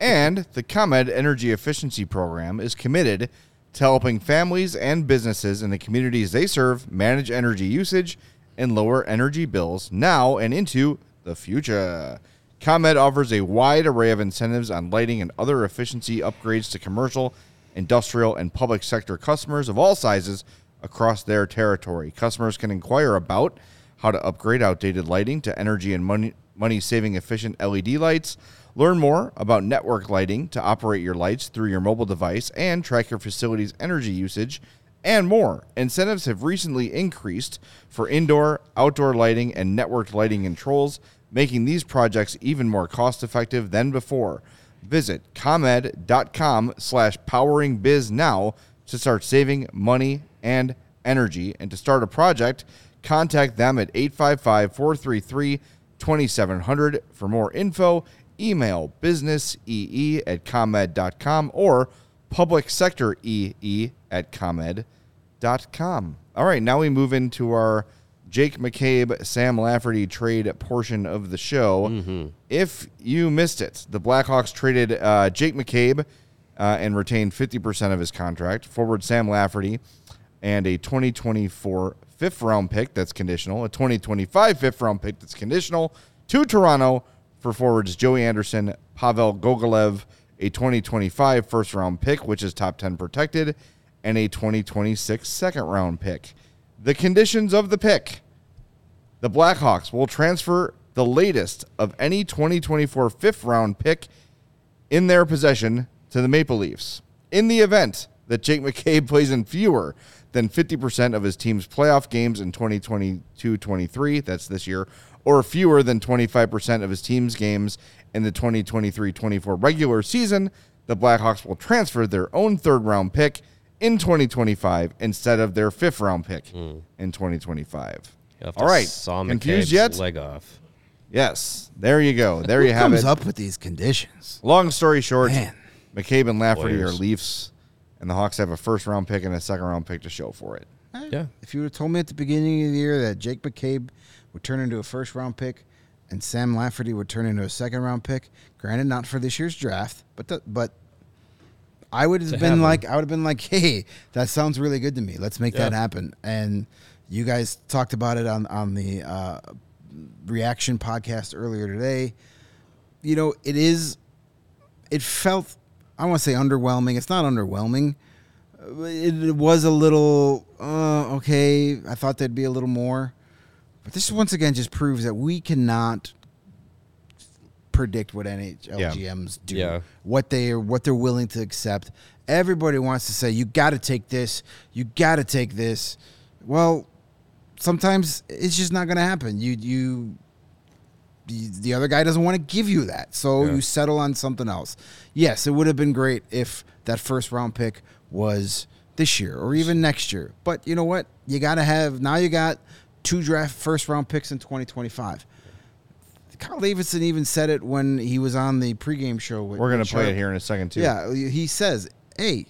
and the ComEd Energy Efficiency Program is committed to helping families and businesses in the communities they serve manage energy usage and lower energy bills now and into the future. ComEd offers a wide array of incentives on lighting and other efficiency upgrades to commercial, industrial, and public sector customers of all sizes across their territory. Customers can inquire about how to upgrade outdated lighting to energy and money money saving efficient LED lights. Learn more about network lighting to operate your lights through your mobile device and track your facility's energy usage and more. Incentives have recently increased for indoor, outdoor lighting and networked lighting controls, making these projects even more cost effective than before. Visit comed.com slash powering biz now to start saving money and energy. And to start a project, contact them at 855 433 2700 for more info. Email businessee at comed.com or public sector ee at comed.com. All right, now we move into our Jake McCabe, Sam Lafferty trade portion of the show. If you missed it, the Blackhawks traded uh, Jake McCabe uh, and retained 50% of his contract, forward Sam Lafferty, and a 2024 fifth round pick that's conditional, a 2025 fifth round pick that's conditional to Toronto for forwards Joey Anderson, Pavel Gogolev, a 2025 first round pick, which is top 10 protected, and a 2026 second round pick. The conditions of the pick the Blackhawks will transfer the latest of any 2024 fifth round pick in their possession to the Maple Leafs. In the event that Jake McCabe plays in fewer than 50% of his team's playoff games in 2022 23, that's this year, or fewer than 25% of his team's games in the 2023 24 regular season, the Blackhawks will transfer their own third round pick in 2025 instead of their fifth round pick hmm. in 2025. You'll have to All right. saw Confused yet? Leg off. Yes. There you go. There you Who have comes it. up with these conditions? Long story short, Man. McCabe and Lafferty are Leafs, and the Hawks have a first round pick and a second round pick to show for it. Yeah. If you would have told me at the beginning of the year that Jake McCabe would turn into a first round pick and Sam Lafferty would turn into a second round pick, granted not for this year's draft, but the, but I would have been like. I would have been like, hey, that sounds really good to me. Let's make that happen. And you guys talked about it on on the uh, reaction podcast earlier today. You know, it is. It felt. I want to say underwhelming. It's not underwhelming it, it was a little uh, okay. I thought there'd be a little more, but this once again just proves that we cannot predict what NHLGMs do, Yeah. what they are, what they're willing to accept. Everybody wants to say you got to take this, you got to take this. Well, sometimes it's just not going to happen. You you the the other guy doesn't want to give you that. So Yeah. you settle on something else. Yes, it would have been great if that first round pick was this year or even next year. But you know what? You got to have now you got two draft first round picks in 2025. Carl Davidson even said it when he was on the pregame show. With, We're going to play it here in a second, too. Yeah, he says, "Hey,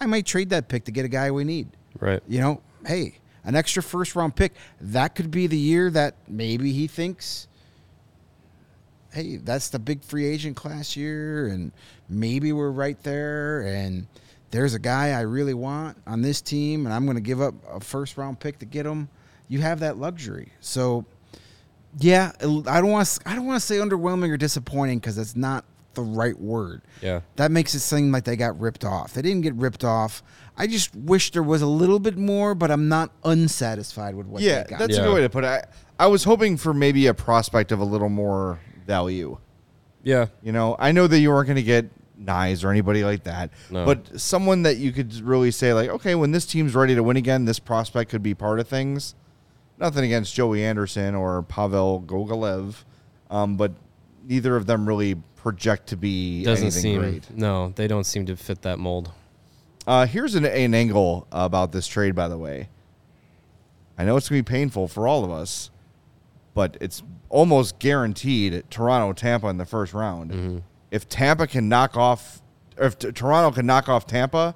I might trade that pick to get a guy we need." Right. You know, hey, an extra first round pick. That could be the year that maybe he thinks, hey, that's the big free agent class year, and maybe we're right there. And there's a guy I really want on this team, and I'm going to give up a first round pick to get him. You have that luxury. So, yeah, I don't want to. I don't want to say underwhelming or disappointing because that's not the right word. Yeah. That makes it seem like they got ripped off. They didn't get ripped off. I just wish there was a little bit more, but I'm not unsatisfied with what Yeah, they got. that's a good way to put it. I, I was hoping for maybe a prospect of a little more value. Yeah. You know, I know that you weren't going to get Knies or anybody like that, No. but someone that you could really say like, okay, when this team's ready to win again, this prospect could be part of things. Nothing against Joey Anderson or Pavel Gogolev, um, but neither of them really project to be Doesn't anything seem. great. No, they don't seem to fit that mold. Uh, here's an, an angle about this trade, by the way. I know it's going to be painful for all of us, but it's almost guaranteed Toronto Tampa in the first round. If Tampa can knock off, if t- Toronto can knock off Tampa,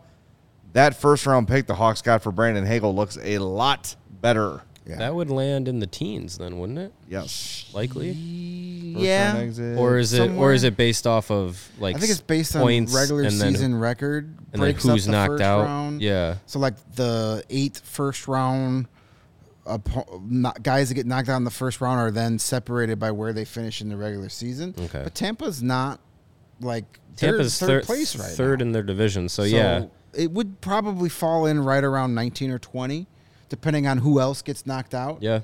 that first round pick the Hawks got for Brandon Hagel looks a lot better. Yeah. That would land in the teens, then, wouldn't it? Yes. Likely. Yeah. Or is it? Or is it based off of like? I think it's based on points regular and then- season record. and then breaks up who's the knocked first out? Round. Yeah. So like the eighth first round, oppo- guys that get knocked out in the first round are then separated by where they finish in the regular season. Okay. But Tampa's not like Tampa's third third place right third now. in their division. So, yeah, it would probably fall in right around 19 or 20, depending on who else gets knocked out. yeah.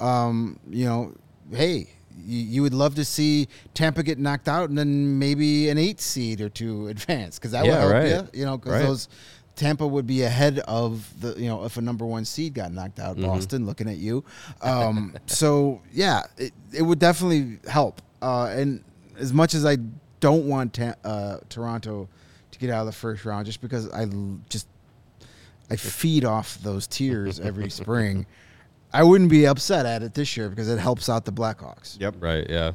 Um, you know, hey, you, you would love to see Tampa get knocked out and then maybe an eight seed or two advance because that would help right. you. You know, because Right. those Tampa would be ahead of the you know if a number one seed got knocked out. Mm-hmm. Boston, looking at you. Um, so yeah, it, it would definitely help. Uh, and as much as I don't want Ta- uh, Toronto to get out of the first round, just because I l- just I feed off those tears every spring. I wouldn't be upset at it this year because it helps out the Blackhawks. Yep. Right. Yeah.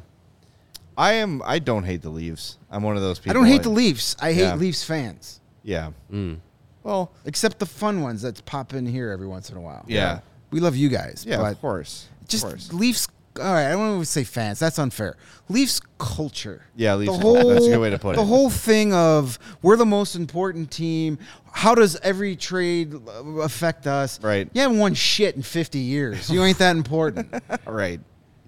I am. I don't hate the Leafs. I'm one of those people. I don't hate I- the Leafs. I hate Yeah. Leafs fans, Yeah. Mm. Well, except the fun ones that pop in here every once in a while. Yeah. we love you guys. yeah, but of course. Of Just course. Leafs. All right, I don't want to say fans. That's unfair. Leafs culture. Yeah, Leafs The culture. whole, That's a good way to put the it. The whole thing of we're the most important team. How does every trade uh, affect us? Right. You haven't won shit in 50 years. You ain't that important. All right.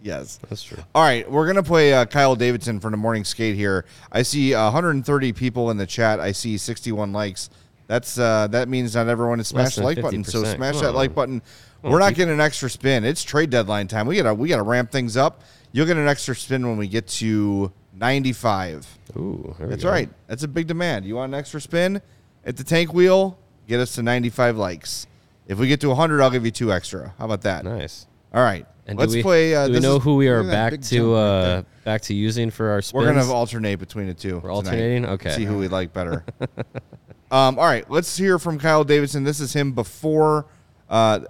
Yes. That's true. All right, we're gonna play uh, Kyle Davidson for the morning skate here. I see uh, 130 people in the chat. I see 61 likes. That's uh, that means not everyone has smashed the than like button. So smash Come that like button. We're not getting an extra spin. It's trade deadline time. We gotta we gotta ramp things up. You'll get an extra spin when we get to 95. Ooh, there we That's go. right. That's a big demand. You want an extra spin at the tank wheel? Get us to 95 likes. If we get to 100, I'll give you two extra. How about that? Nice. All right. And Let's do we, play. Uh, do we know is- who we are look at that back to? right Uh, back to using for our spins. We're gonna alternate between the two. We're alternating? Okay. See who we like better. um, all right, let's hear from Kyle Davidson. This is him before, uh,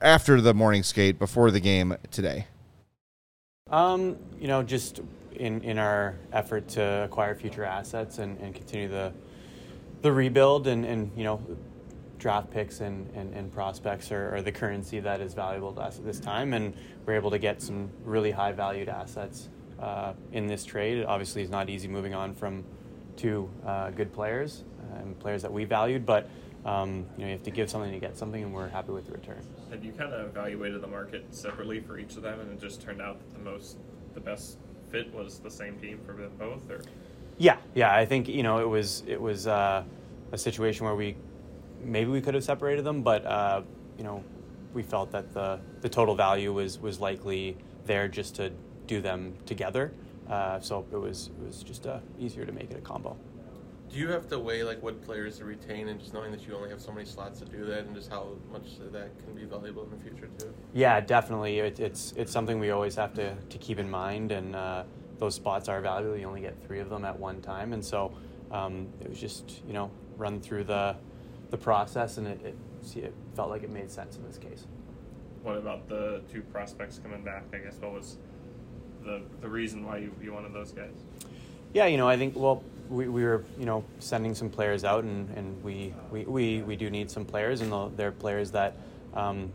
after the morning skate, before the game today. Um, you know, just in, in our effort to acquire future assets and, and continue the the rebuild and, and you know draft picks and, and, and prospects are, are the currency that is valuable to us at this time and we're able to get some really high valued assets uh, in this trade. Obviously it's not easy moving on from two uh, good players uh, and players that we valued, but um, you know you have to give something to get something and we're happy with the return. Had you kind of evaluated the market separately for each of them, and it just turned out that the most, the best fit was the same team for them both, or Yeah, yeah. I think you know it was it was uh, a situation where we maybe we could have separated them, but uh, you know we felt that the the total value was was likely there just to do them together. Uh, so it was it was just uh, easier to make it a combo. Do you have to weigh like what players to retain, and just knowing that you only have so many slots to do that, and just how much that can be valuable in the future too? Yeah, definitely. It, it's it's something we always have to, to keep in mind, and uh, those spots are valuable. You only get three of them at one time, and so um, it was just you know run through the the process, and it, it see it felt like it made sense in this case. what about the two prospects coming back? I guess what was the the reason why you, you wanted those guys? Yeah, you know, I think well, we, we were you know sending some players out, and, and we, we, we, we do need some players, and the- they're players that, um,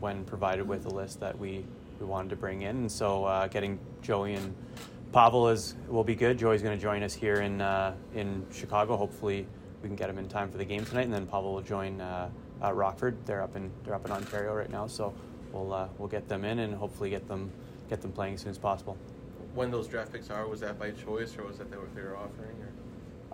when provided with a list that we, we wanted to bring in, and so uh, getting Joey and Pavel is will be good. Joey's going to join us here in uh, in Chicago. Hopefully, we can get him in time for the game tonight. And then Pavel will join uh, Rockford. They're up in they're up in Ontario right now, so we'll uh, we'll get them in and hopefully get them get them playing as soon as possible. When those draft picks are, was that by choice or was that what they were offering? Or?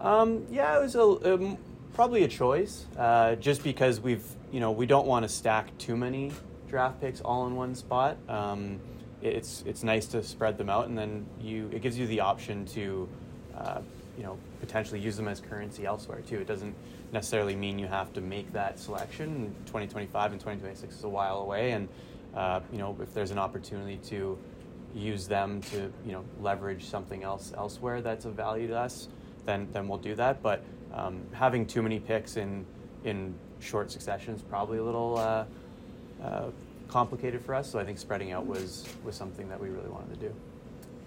Um, yeah, it was a um, probably a choice, uh, just because we've you know we don't want to stack too many draft picks all in one spot. Um, it's it's nice to spread them out, and then you it gives you the option to uh, you know potentially use them as currency elsewhere too. It doesn't necessarily mean you have to make that selection. 2025 and 2026 is a while away, and uh, you know if there's an opportunity to use them to you know leverage something else elsewhere that's of value to us, then then we'll do that. But um, having too many picks in in short succession is probably a little uh, uh, complicated for us. So I think spreading out was was something that we really wanted to do.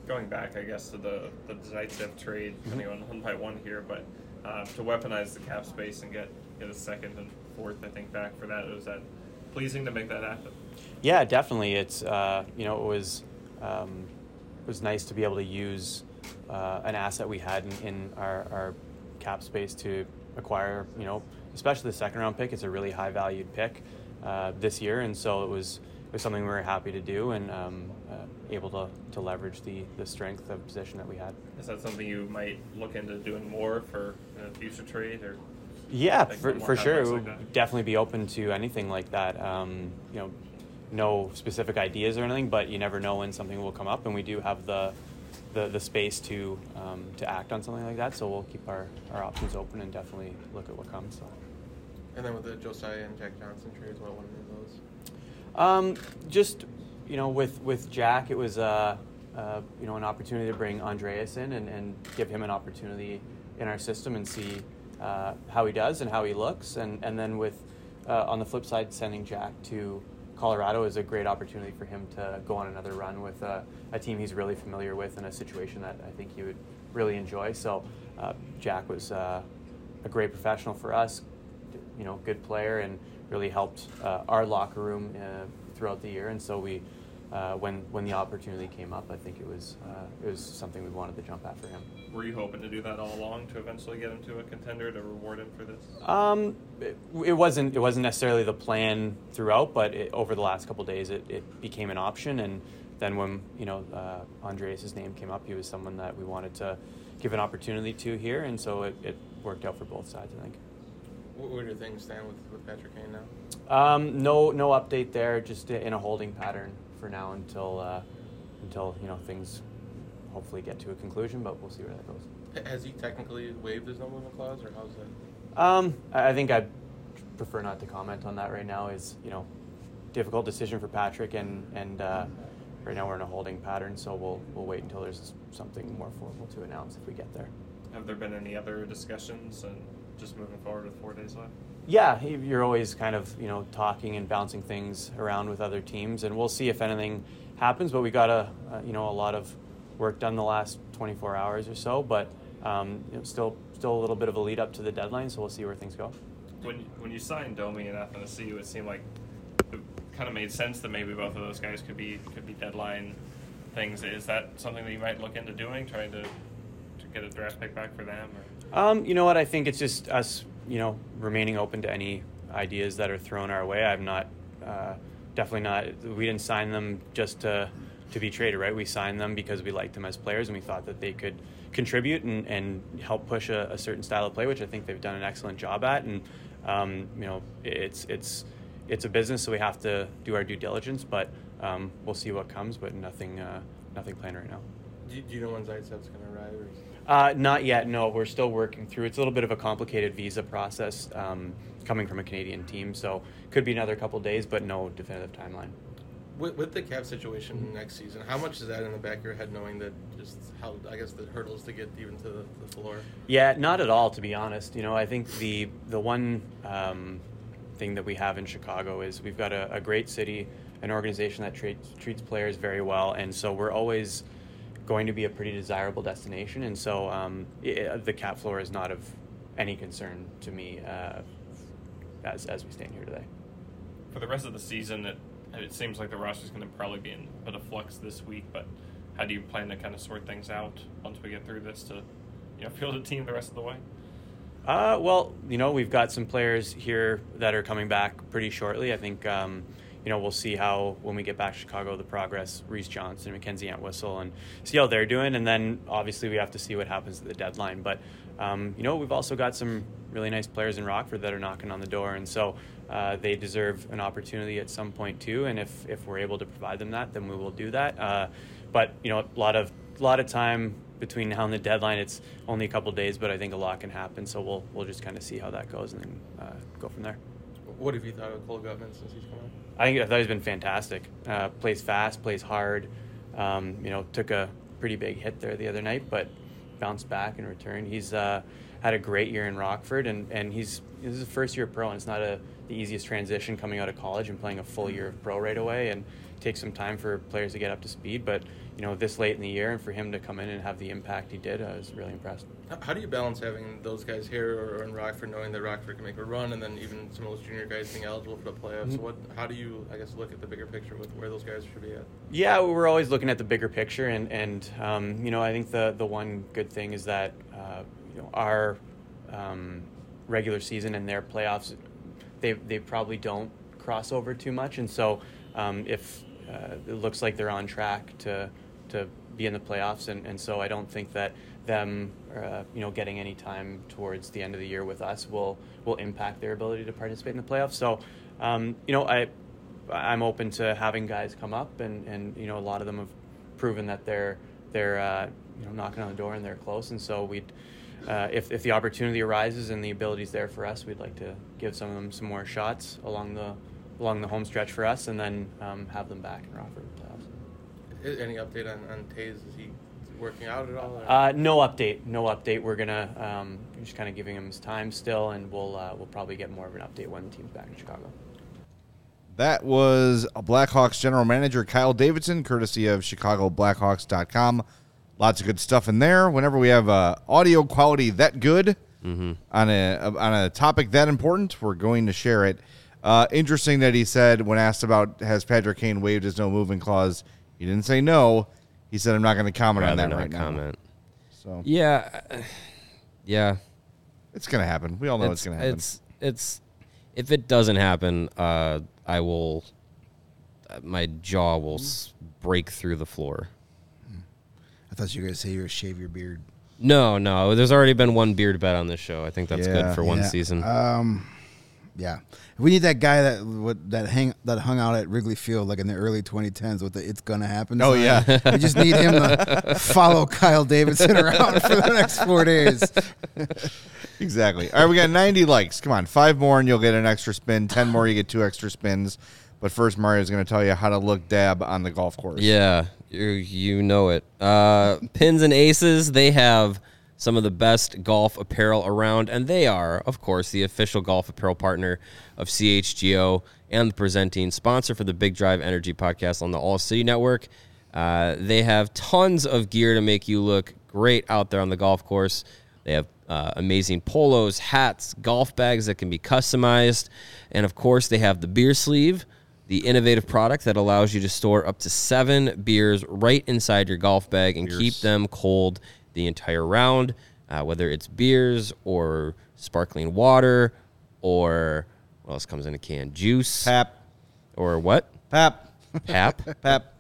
Going back, I guess, to the the Zaitsev trade, depending on one by one here, but uh, to weaponize the cap space and get get a second and fourth, I think back for that. Was that pleasing to make that happen? Yeah, definitely. It's uh, you know it was um, it was nice to be able to use uh, an asset we had in, in our, our cap space to acquire. You know, especially the second round pick. It's a really high valued pick uh, this year, and so it was it was something we were happy to do and um, uh, able to, to leverage the the strength of position that we had. Is that something you might look into doing more for a future trade or? Yeah, Like for, for sure. like that? definitely be open to anything like that. Um, you know, no specific ideas or anything, but you never know when something will come up, and we do have the the, the space to um, to act on something like that. So we'll keep our, our options open and definitely look at what comes. So. And then with the Josiah and Jack Johnson trades, what one of those? Um, just you know, with with Jack, it was uh, uh, you know an opportunity to bring Andreas in and, and give him an opportunity in our system and see uh, how he does and how he looks, and and then with uh, on the flip side, sending Jack to Colorado is a great opportunity for him to go on another run with a, a team he's really familiar with in a situation that I think he would really enjoy. So uh, Jack was uh, a great professional for us, you know, good player and really helped uh, our locker room uh, throughout the year. And so we, uh, when when the opportunity came up, I think it was uh, it was something we wanted to jump at for him. Were you hoping to do that all along to eventually get him to a contender to reward him for this? Um, it, it wasn't it wasn't necessarily the plan throughout, but it, over the last couple of days, it, it became an option. And then when you know uh, Andreas' name came up, he was someone that we wanted to give an opportunity to here, and so it, it worked out for both sides. I think. Wh- Where do things stand with, with Patrick Kane now? Um, no, no update there. Just in a holding pattern for now until uh, until you know things hopefully get to a conclusion. But we'll see where that goes. Has he technically waived his no movement clause, or how's that? Um, I I think I'd prefer not to comment on that right now. Is you know difficult decision for Patrick, and and uh, right now we're in a holding pattern. So we'll we'll wait until there's something more formal to announce if we get there. Have there been any other discussions and just moving forward with four days left? Yeah, you're always kind of you know talking and bouncing things around with other teams, and we'll see if anything happens. But we got a, uh you know a lot of work done the last 24 hours or so, but um, you know, still still a little bit of a lead up to the deadline. So we'll see where things go. When when you signed Domi and Athanasiou, it seemed like it kind of made sense that maybe both of those guys could be could be deadline things. Is that something that you might look into doing, trying to to get a draft pick back for them? Or? Um, you know what? I think it's just us, you know, remaining open to any ideas that are thrown our way. I'm not, uh, definitely not. We didn't sign them just to to be traded, right? We signed them because we liked them as players and we thought that they could contribute and, and help push a, a certain style of play, which I think they've done an excellent job at. And um, you know, it's it's it's a business, so we have to do our due diligence. But um, we'll see what comes. But nothing uh, nothing planned right now. Do, do you know when Zaitsev's going to arrive? Or Uh, not yet. No, we're still working through. It's a little bit of a complicated visa process um, coming from a Canadian team, so could be another couple days, but no definitive timeline. With, with the cap situation next season, how much is that in the back of your head, knowing that just how I guess the hurdles to get even to the, the floor? Yeah, not at all, to be honest. You know, I think the the one um, thing that we have in Chicago is we've got a, a great city, an organization that treats treats players very well, and so we're always going to be a pretty desirable destination. And so um, i the cap floor is not of any concern to me uh, as as we stand here today. For the rest of the season, it it seems like the roster's going to probably be in a bit of flux this week. But how do you plan to kind of sort things out once we get through this to, you know, field a team the rest of the way? Uh, well, you know, we've got some players here that are coming back pretty shortly. I think, um, you know, we'll see how when we get back to Chicago, the progress, Reese Johnson, MacKenzie Entwistle, and see how they're doing. And then obviously we have to see what happens at the deadline. But, um, you know, we've also got some really nice players in Rockford that are knocking on the door. And so uh, they deserve an opportunity at some point too. And if, if we're able to provide them that, then we will do that. Uh, but, you know, a lot of, a lot of time between now and the deadline. It's only a couple days, but I think a lot can happen. So we'll we'll just kind of see how that goes and then uh, go from there. What have you thought of Cole Guttman since he's come out? I think I thought he's been fantastic. Uh, plays fast, plays hard. Um, you know, took a pretty big hit there the other night, but bounced back and returned. He's uh, had a great year in Rockford, and, and he's this is a first year pro, and it's not a the easiest transition coming out of college and playing a full year of pro right away, and takes some time for players to get up to speed. But you know, this late in the year, and for him to come in and have the impact he did, I was really impressed. How do you balance having those guys here or in Rockford, knowing that Rockford can make a run, and then even some of those junior guys being eligible for the playoffs? Mm-hmm. What? How do you, I guess, look at the bigger picture with where those guys should be at? Yeah, we're always looking at the bigger picture, and and um, you know, I think the the one good thing is that uh, you know our um, regular season and their playoffs, they they probably don't cross over too much, and so um, if uh, it looks like they're on track to to be in the playoffs, and, and so I don't think that them uh, you know getting any time towards the end of the year with us will will impact their ability to participate in the playoffs. So um, you know I I'm open to having guys come up, and, and you know a lot of them have proven that they're they're uh, you know knocking on the door and they're close, and so we'd. Uh, if, if the opportunity arises and the ability's there for us, we'd like to give some of them some more shots along the along the home stretch for us, and then um, have them back in Rockford playoffs. I- Any update on, on Toews? Is he working out at all? Uh, no update. No update. We're gonna um, just kind of giving him his time still, and we'll uh, we'll probably get more of an update when the team's back in Chicago. That was Blackhawks general manager Kyle Davidson, courtesy of ChicagoBlackhawks.com. Lots of good stuff in there. Whenever we have uh, audio quality that good on a on a topic that important, we're going to share it. Uh, interesting that he said when asked about has Patrick Kane waived his no moving clause, he didn't say no. He said I'm not going to comment on that not right comment. now. So Yeah, uh, yeah. it's going to happen. We all know it's, it's going to happen. It's it's if it doesn't happen, uh, I will. uh, My jaw will break through the floor. I thought you were going to say you were shave your beard. No, no. There's already been one beard bet on this show. I think that's Yeah, good for one Yeah. season. Um, yeah, we need that guy that would that hang that hung out at Wrigley Field like in the early 2010s with the "It's gonna happen." Oh, sign. yeah. we just need him to follow Kyle Davidson around for the next four days. Exactly. All right, we got 90 likes. Come on, five more and you'll get an extra spin. 10 more, you get two extra spins. But first, Mario's going to tell you how to look dab on the golf course. Yeah, you you know it. Uh, Pins and Aces, they have some of the best golf apparel around, and they are, of course, the official golf apparel partner of CHGO and the presenting sponsor for the Big Drive Energy podcast on the All City Network. Uh, they have tons of gear to make you look great out there on the golf course. They have uh, amazing polos, hats, golf bags that can be customized. And of course, they have the beer sleeve, the innovative product that allows you to store up to seven beers right inside your golf bag and keep them cold the entire round, uh, whether it's beers or sparkling water or what else comes in a can? Juice Pap, or what? pap, Pap? pap,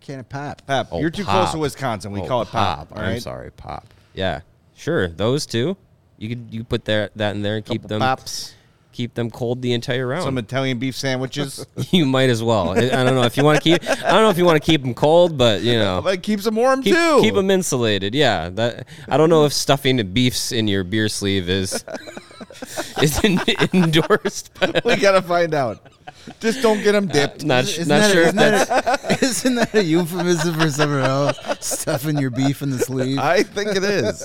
Can of pop. pap. Oh, You're too pop. close to Wisconsin. We Oh, call it pop. all I'm sorry, pop. Yeah, sure. Those two, you could you put that that in there and keep Couple them pops. Keep them cold the entire round. Some Italian beef sandwiches. you might as well. I I don't know if you want to keep. I don't know if you want to keep them cold, but you know, Like keeps them warm keep too. keep them insulated. Yeah, that. I don't know if stuffing the beefs in your beer sleeve is is in, endorsed. But we gotta find out. Just don't get them dipped. not Isn't not that, sure if isn't, that's. that a, isn't that a euphemism for something else? Stuffing your beef in the sleeve. I think it is.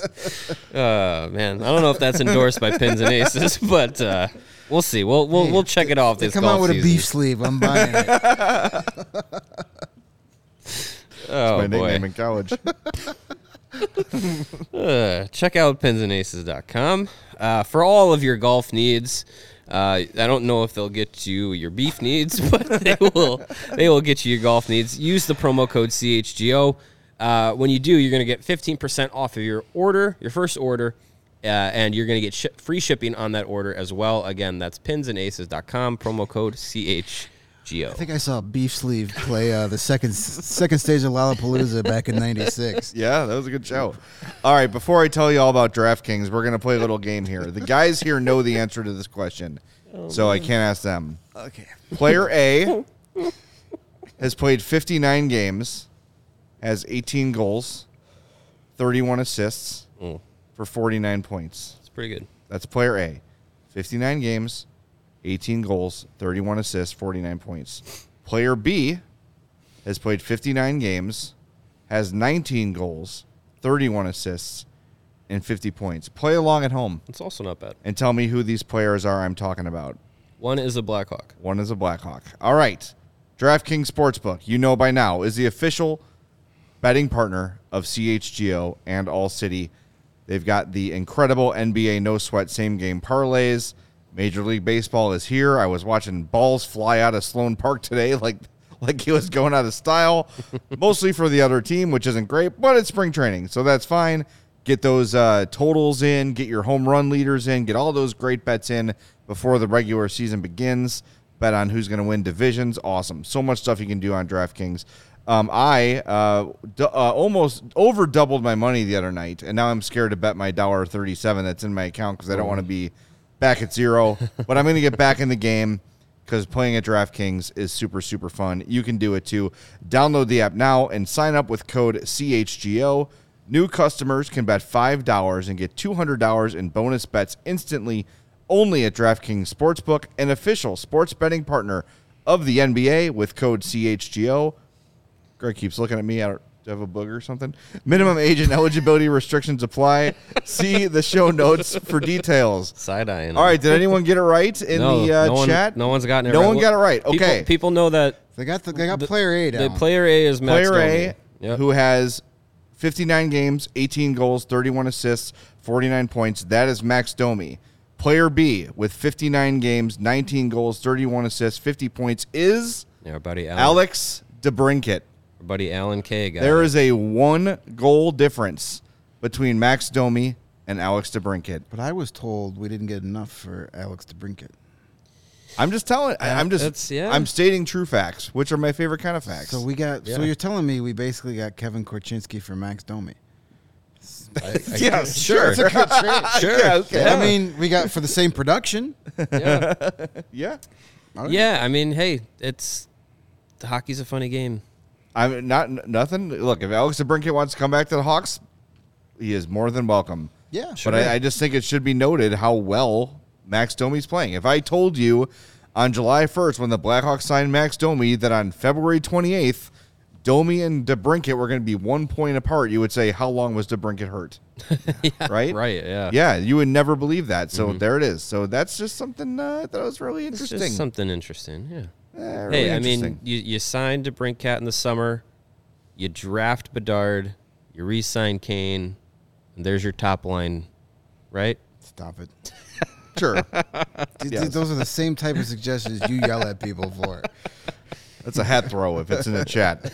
Uh, man, I don't know if that's endorsed by Pins and Aces, but uh, we'll see. We'll we'll we'll check it off They this come golf out with a beef sleeve. I'm buying it. Oh My boy. nickname in college. Uh, check out pinsandaces.com uh, for all of your golf needs. Uh, I don't know if they'll get you your beef needs, but they will. They will get you your golf needs. Use the promo code CHGO. Uh, when you do, you're going to get 15% off of your order, your first order, Uh, and you're going to get shi free shipping on that order as well. Again, that's pinsandaces.com, promo code CHGO. I think I saw Beef Sleeve play uh, the second second stage of Lollapalooza back in '96. Yeah, that was a good show. All right, before I tell you all about DraftKings, we're going to play a little game here. The guys here know the answer to this question, so I can't ask them. Okay. Player A has played 59 games, has 18 goals, 31 assists. For 49 points. It's pretty good. That's player A. 59 games, 18 goals, 31 assists, 49 points. Player B has played 59 games, has 19 goals, 31 assists, and 50 points. Play along at home It's also not bad. and tell me who these players are I'm talking about. One is a Blackhawk. One is a Blackhawk. All right. DraftKings Sportsbook, you know by now, is the official betting partner of CHGO and All City. They've got the incredible NBA no sweat same game parlays. Major League Baseball is here. I was watching balls fly out of Sloan Park today like like he was going out of style. Mostly for the other team, which isn't great, but it's spring training, so that's fine. Get those uh, totals in, get your home run leaders in, get all those great bets in before the regular season begins. Bet on who's going to win divisions. Awesome. So much stuff you can do on DraftKings. Um, I uh, d- uh, almost over doubled my money the other night, and now I'm scared to bet my dollar thirty-seven that's in my account because I don't want to be back at zero. but I'm going to get back in the game because playing at DraftKings is super, super fun. You can do it too. Download the app now and sign up with code CHGO. New customers can bet $5 and get $200 in bonus bets instantly only at DraftKings Sportsbook, an official sports betting partner of the NBA with code CHGO. Greg keeps looking at me. I don't do I have a booger or something. Minimum age and eligibility restrictions apply. See the show notes for details. Side eyeing. All right, did anyone get it right in no, the uh, no one, chat? No one's gotten it No right. one got it right. Okay. People, know that They got the, they got The- player A the player A is Max Player A, Yep. who has 59 games, 18 goals, 31 assists, 49 points. That is Max Domi. Player B, with 59 games, 19 goals, 31 assists, 50 points, is yeah, our buddy Alan, Alex DeBrincat. Our buddy Alan K. Got There it. is a one goal difference between Max Domi and Alex DeBrincat. but I was told we didn't get enough for Alex DeBrincat. I'm just telling. I- I'm just. That's- yeah. I'm stating true facts, which are my favorite kind of facts. So we got. So Yeah. you're telling me we basically got Kevin Korchinski for Max Domi? yeah, sure, It's a good trade. Sure. Yeah, okay. I mean, we got for the same production. yeah. yeah. All right. yeah, I mean, hey, it's the hockey's a funny game. I'm not nothing. Look, if Alex DeBrincat wants to come back to the Hawks, he is more than welcome. Yeah, But I, I just think it should be noted how well Max Domi's playing. If I told you on July 1st when the Blackhawks signed Max Domi that on February 28th, Domi and DeBrincat were going to be one point apart, you would say, how long was DeBrincat hurt? Right? Right, yeah. Yeah, you would never believe that. So there it is. So that's just something uh, I thought was really It's interesting. just something interesting, yeah. Eh, really hey, I mean, you, you signed DeBrincat in the summer, you draft Bedard, you re-sign Kane, and there's your top line, right? Stop it. sure. Th- Yes. Those are the same type of suggestions you yell at people for. That's a hat throw if it's in the chat.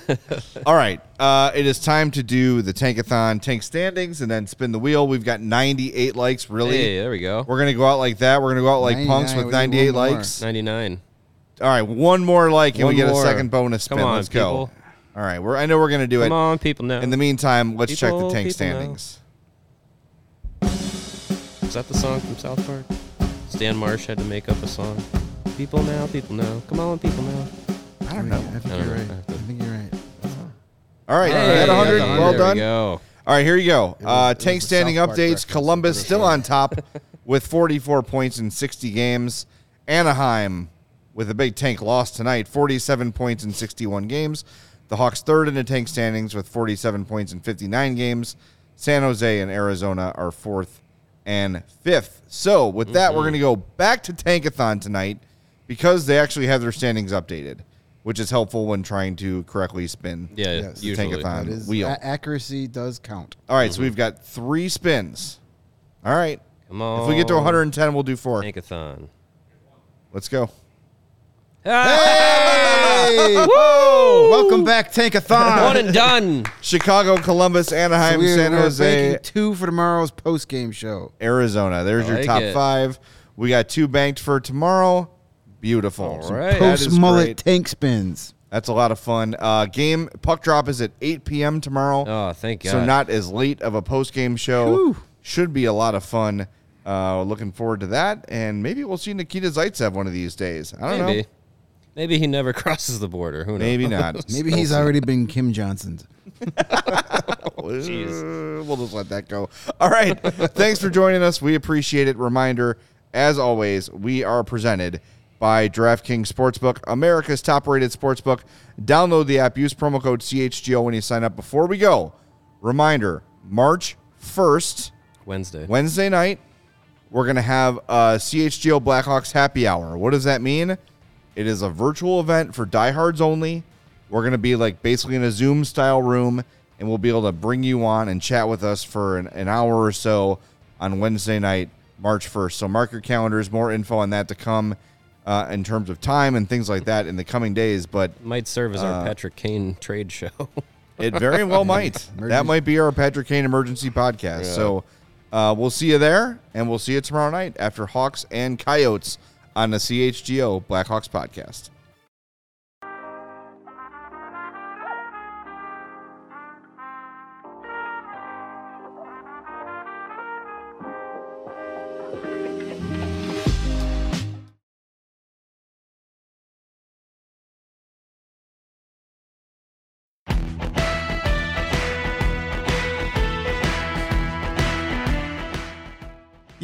All right. Uh, it is time to do the Tankathon tank standings and then spin the wheel. We've got 98 likes. Really? Hey, there we go. We're going to go out like that. We're going to go out like punks with 98 one more. likes. 99. All right. One more like and One we get more. a second bonus spin. Come on, Let's go. people. All right. We're, I know we're going to do it. Come it. on, people now. In the meantime, let's check the People, tank people now. standings. Is that the song from South Park? Stan Marsh had to make up a song. People now, people now. Come on, people now. I don't know. I think I you're don't right. know. I think you're right. All right. Hey, you got 100. got Well there done. we go. All right, here you go. Was- uh, tank standing South Park updates. reference Columbus still show. on top with 44 points in 60 games. Anaheim with a big tank loss tonight, 47 points in 61 games. The Hawks third in the tank standings with 47 points in 59 games. San Jose and Arizona are fourth and fifth. So with that, we're mm-hmm. going to go back to Tankathon tonight because they actually have their standings updated, which is helpful when trying to correctly spin. Yeah, Yes. usually. Tankathon. That is, wheel. a- accuracy does count. All right, so mm-hmm. we've got three spins. All right. Come on. If we get to 110, we'll do four. Tankathon. Let's go. Hey, welcome back, Tankathon. One and done. Chicago, Columbus, Anaheim, We're- San we're Jose, banking two for tomorrow's post game show. Arizona. There's your like top it. five. We got two banked for tomorrow. Beautiful. All Some- right. that Post is mullet great. tank spins. That's a lot of fun. Uh, game puck drop is at 8 p.m. tomorrow. Oh, thank God. So not as late of a post game show. Whew. Should be a lot of fun. Uh, looking forward to that, and maybe we'll see Nikita Zaitsev one of these days. I don't Maybe. know. Maybe he never crosses the border. Who knows? Maybe not. Maybe he's already been Kim Johnson's. Uh, We'll just let that go. All right. Thanks for joining us. We appreciate it. Reminder, as always, we are presented by DraftKings Sportsbook, America's top rated sportsbook. Download the app, use promo code CHGO when you sign up. Before we go, reminder March 1st, Wednesday. Wednesday night, we're going to have a CHGO Blackhawks happy hour. What does that mean? It is a virtual event for diehards only. We're going to be like basically in a Zoom style room, and we'll be able to bring you on and chat with us for an, an hour or so on Wednesday night, March 1st. So mark your calendars. More info on that to come uh, in terms of time and things like that in the coming days. But Might serve as our Patrick Kane trade show. it very well might. that might be our Patrick Kane emergency podcast. So uh, we'll see you there, and we'll see you tomorrow night after Hawks and Coyotes on the CHGO Blackhawks podcast.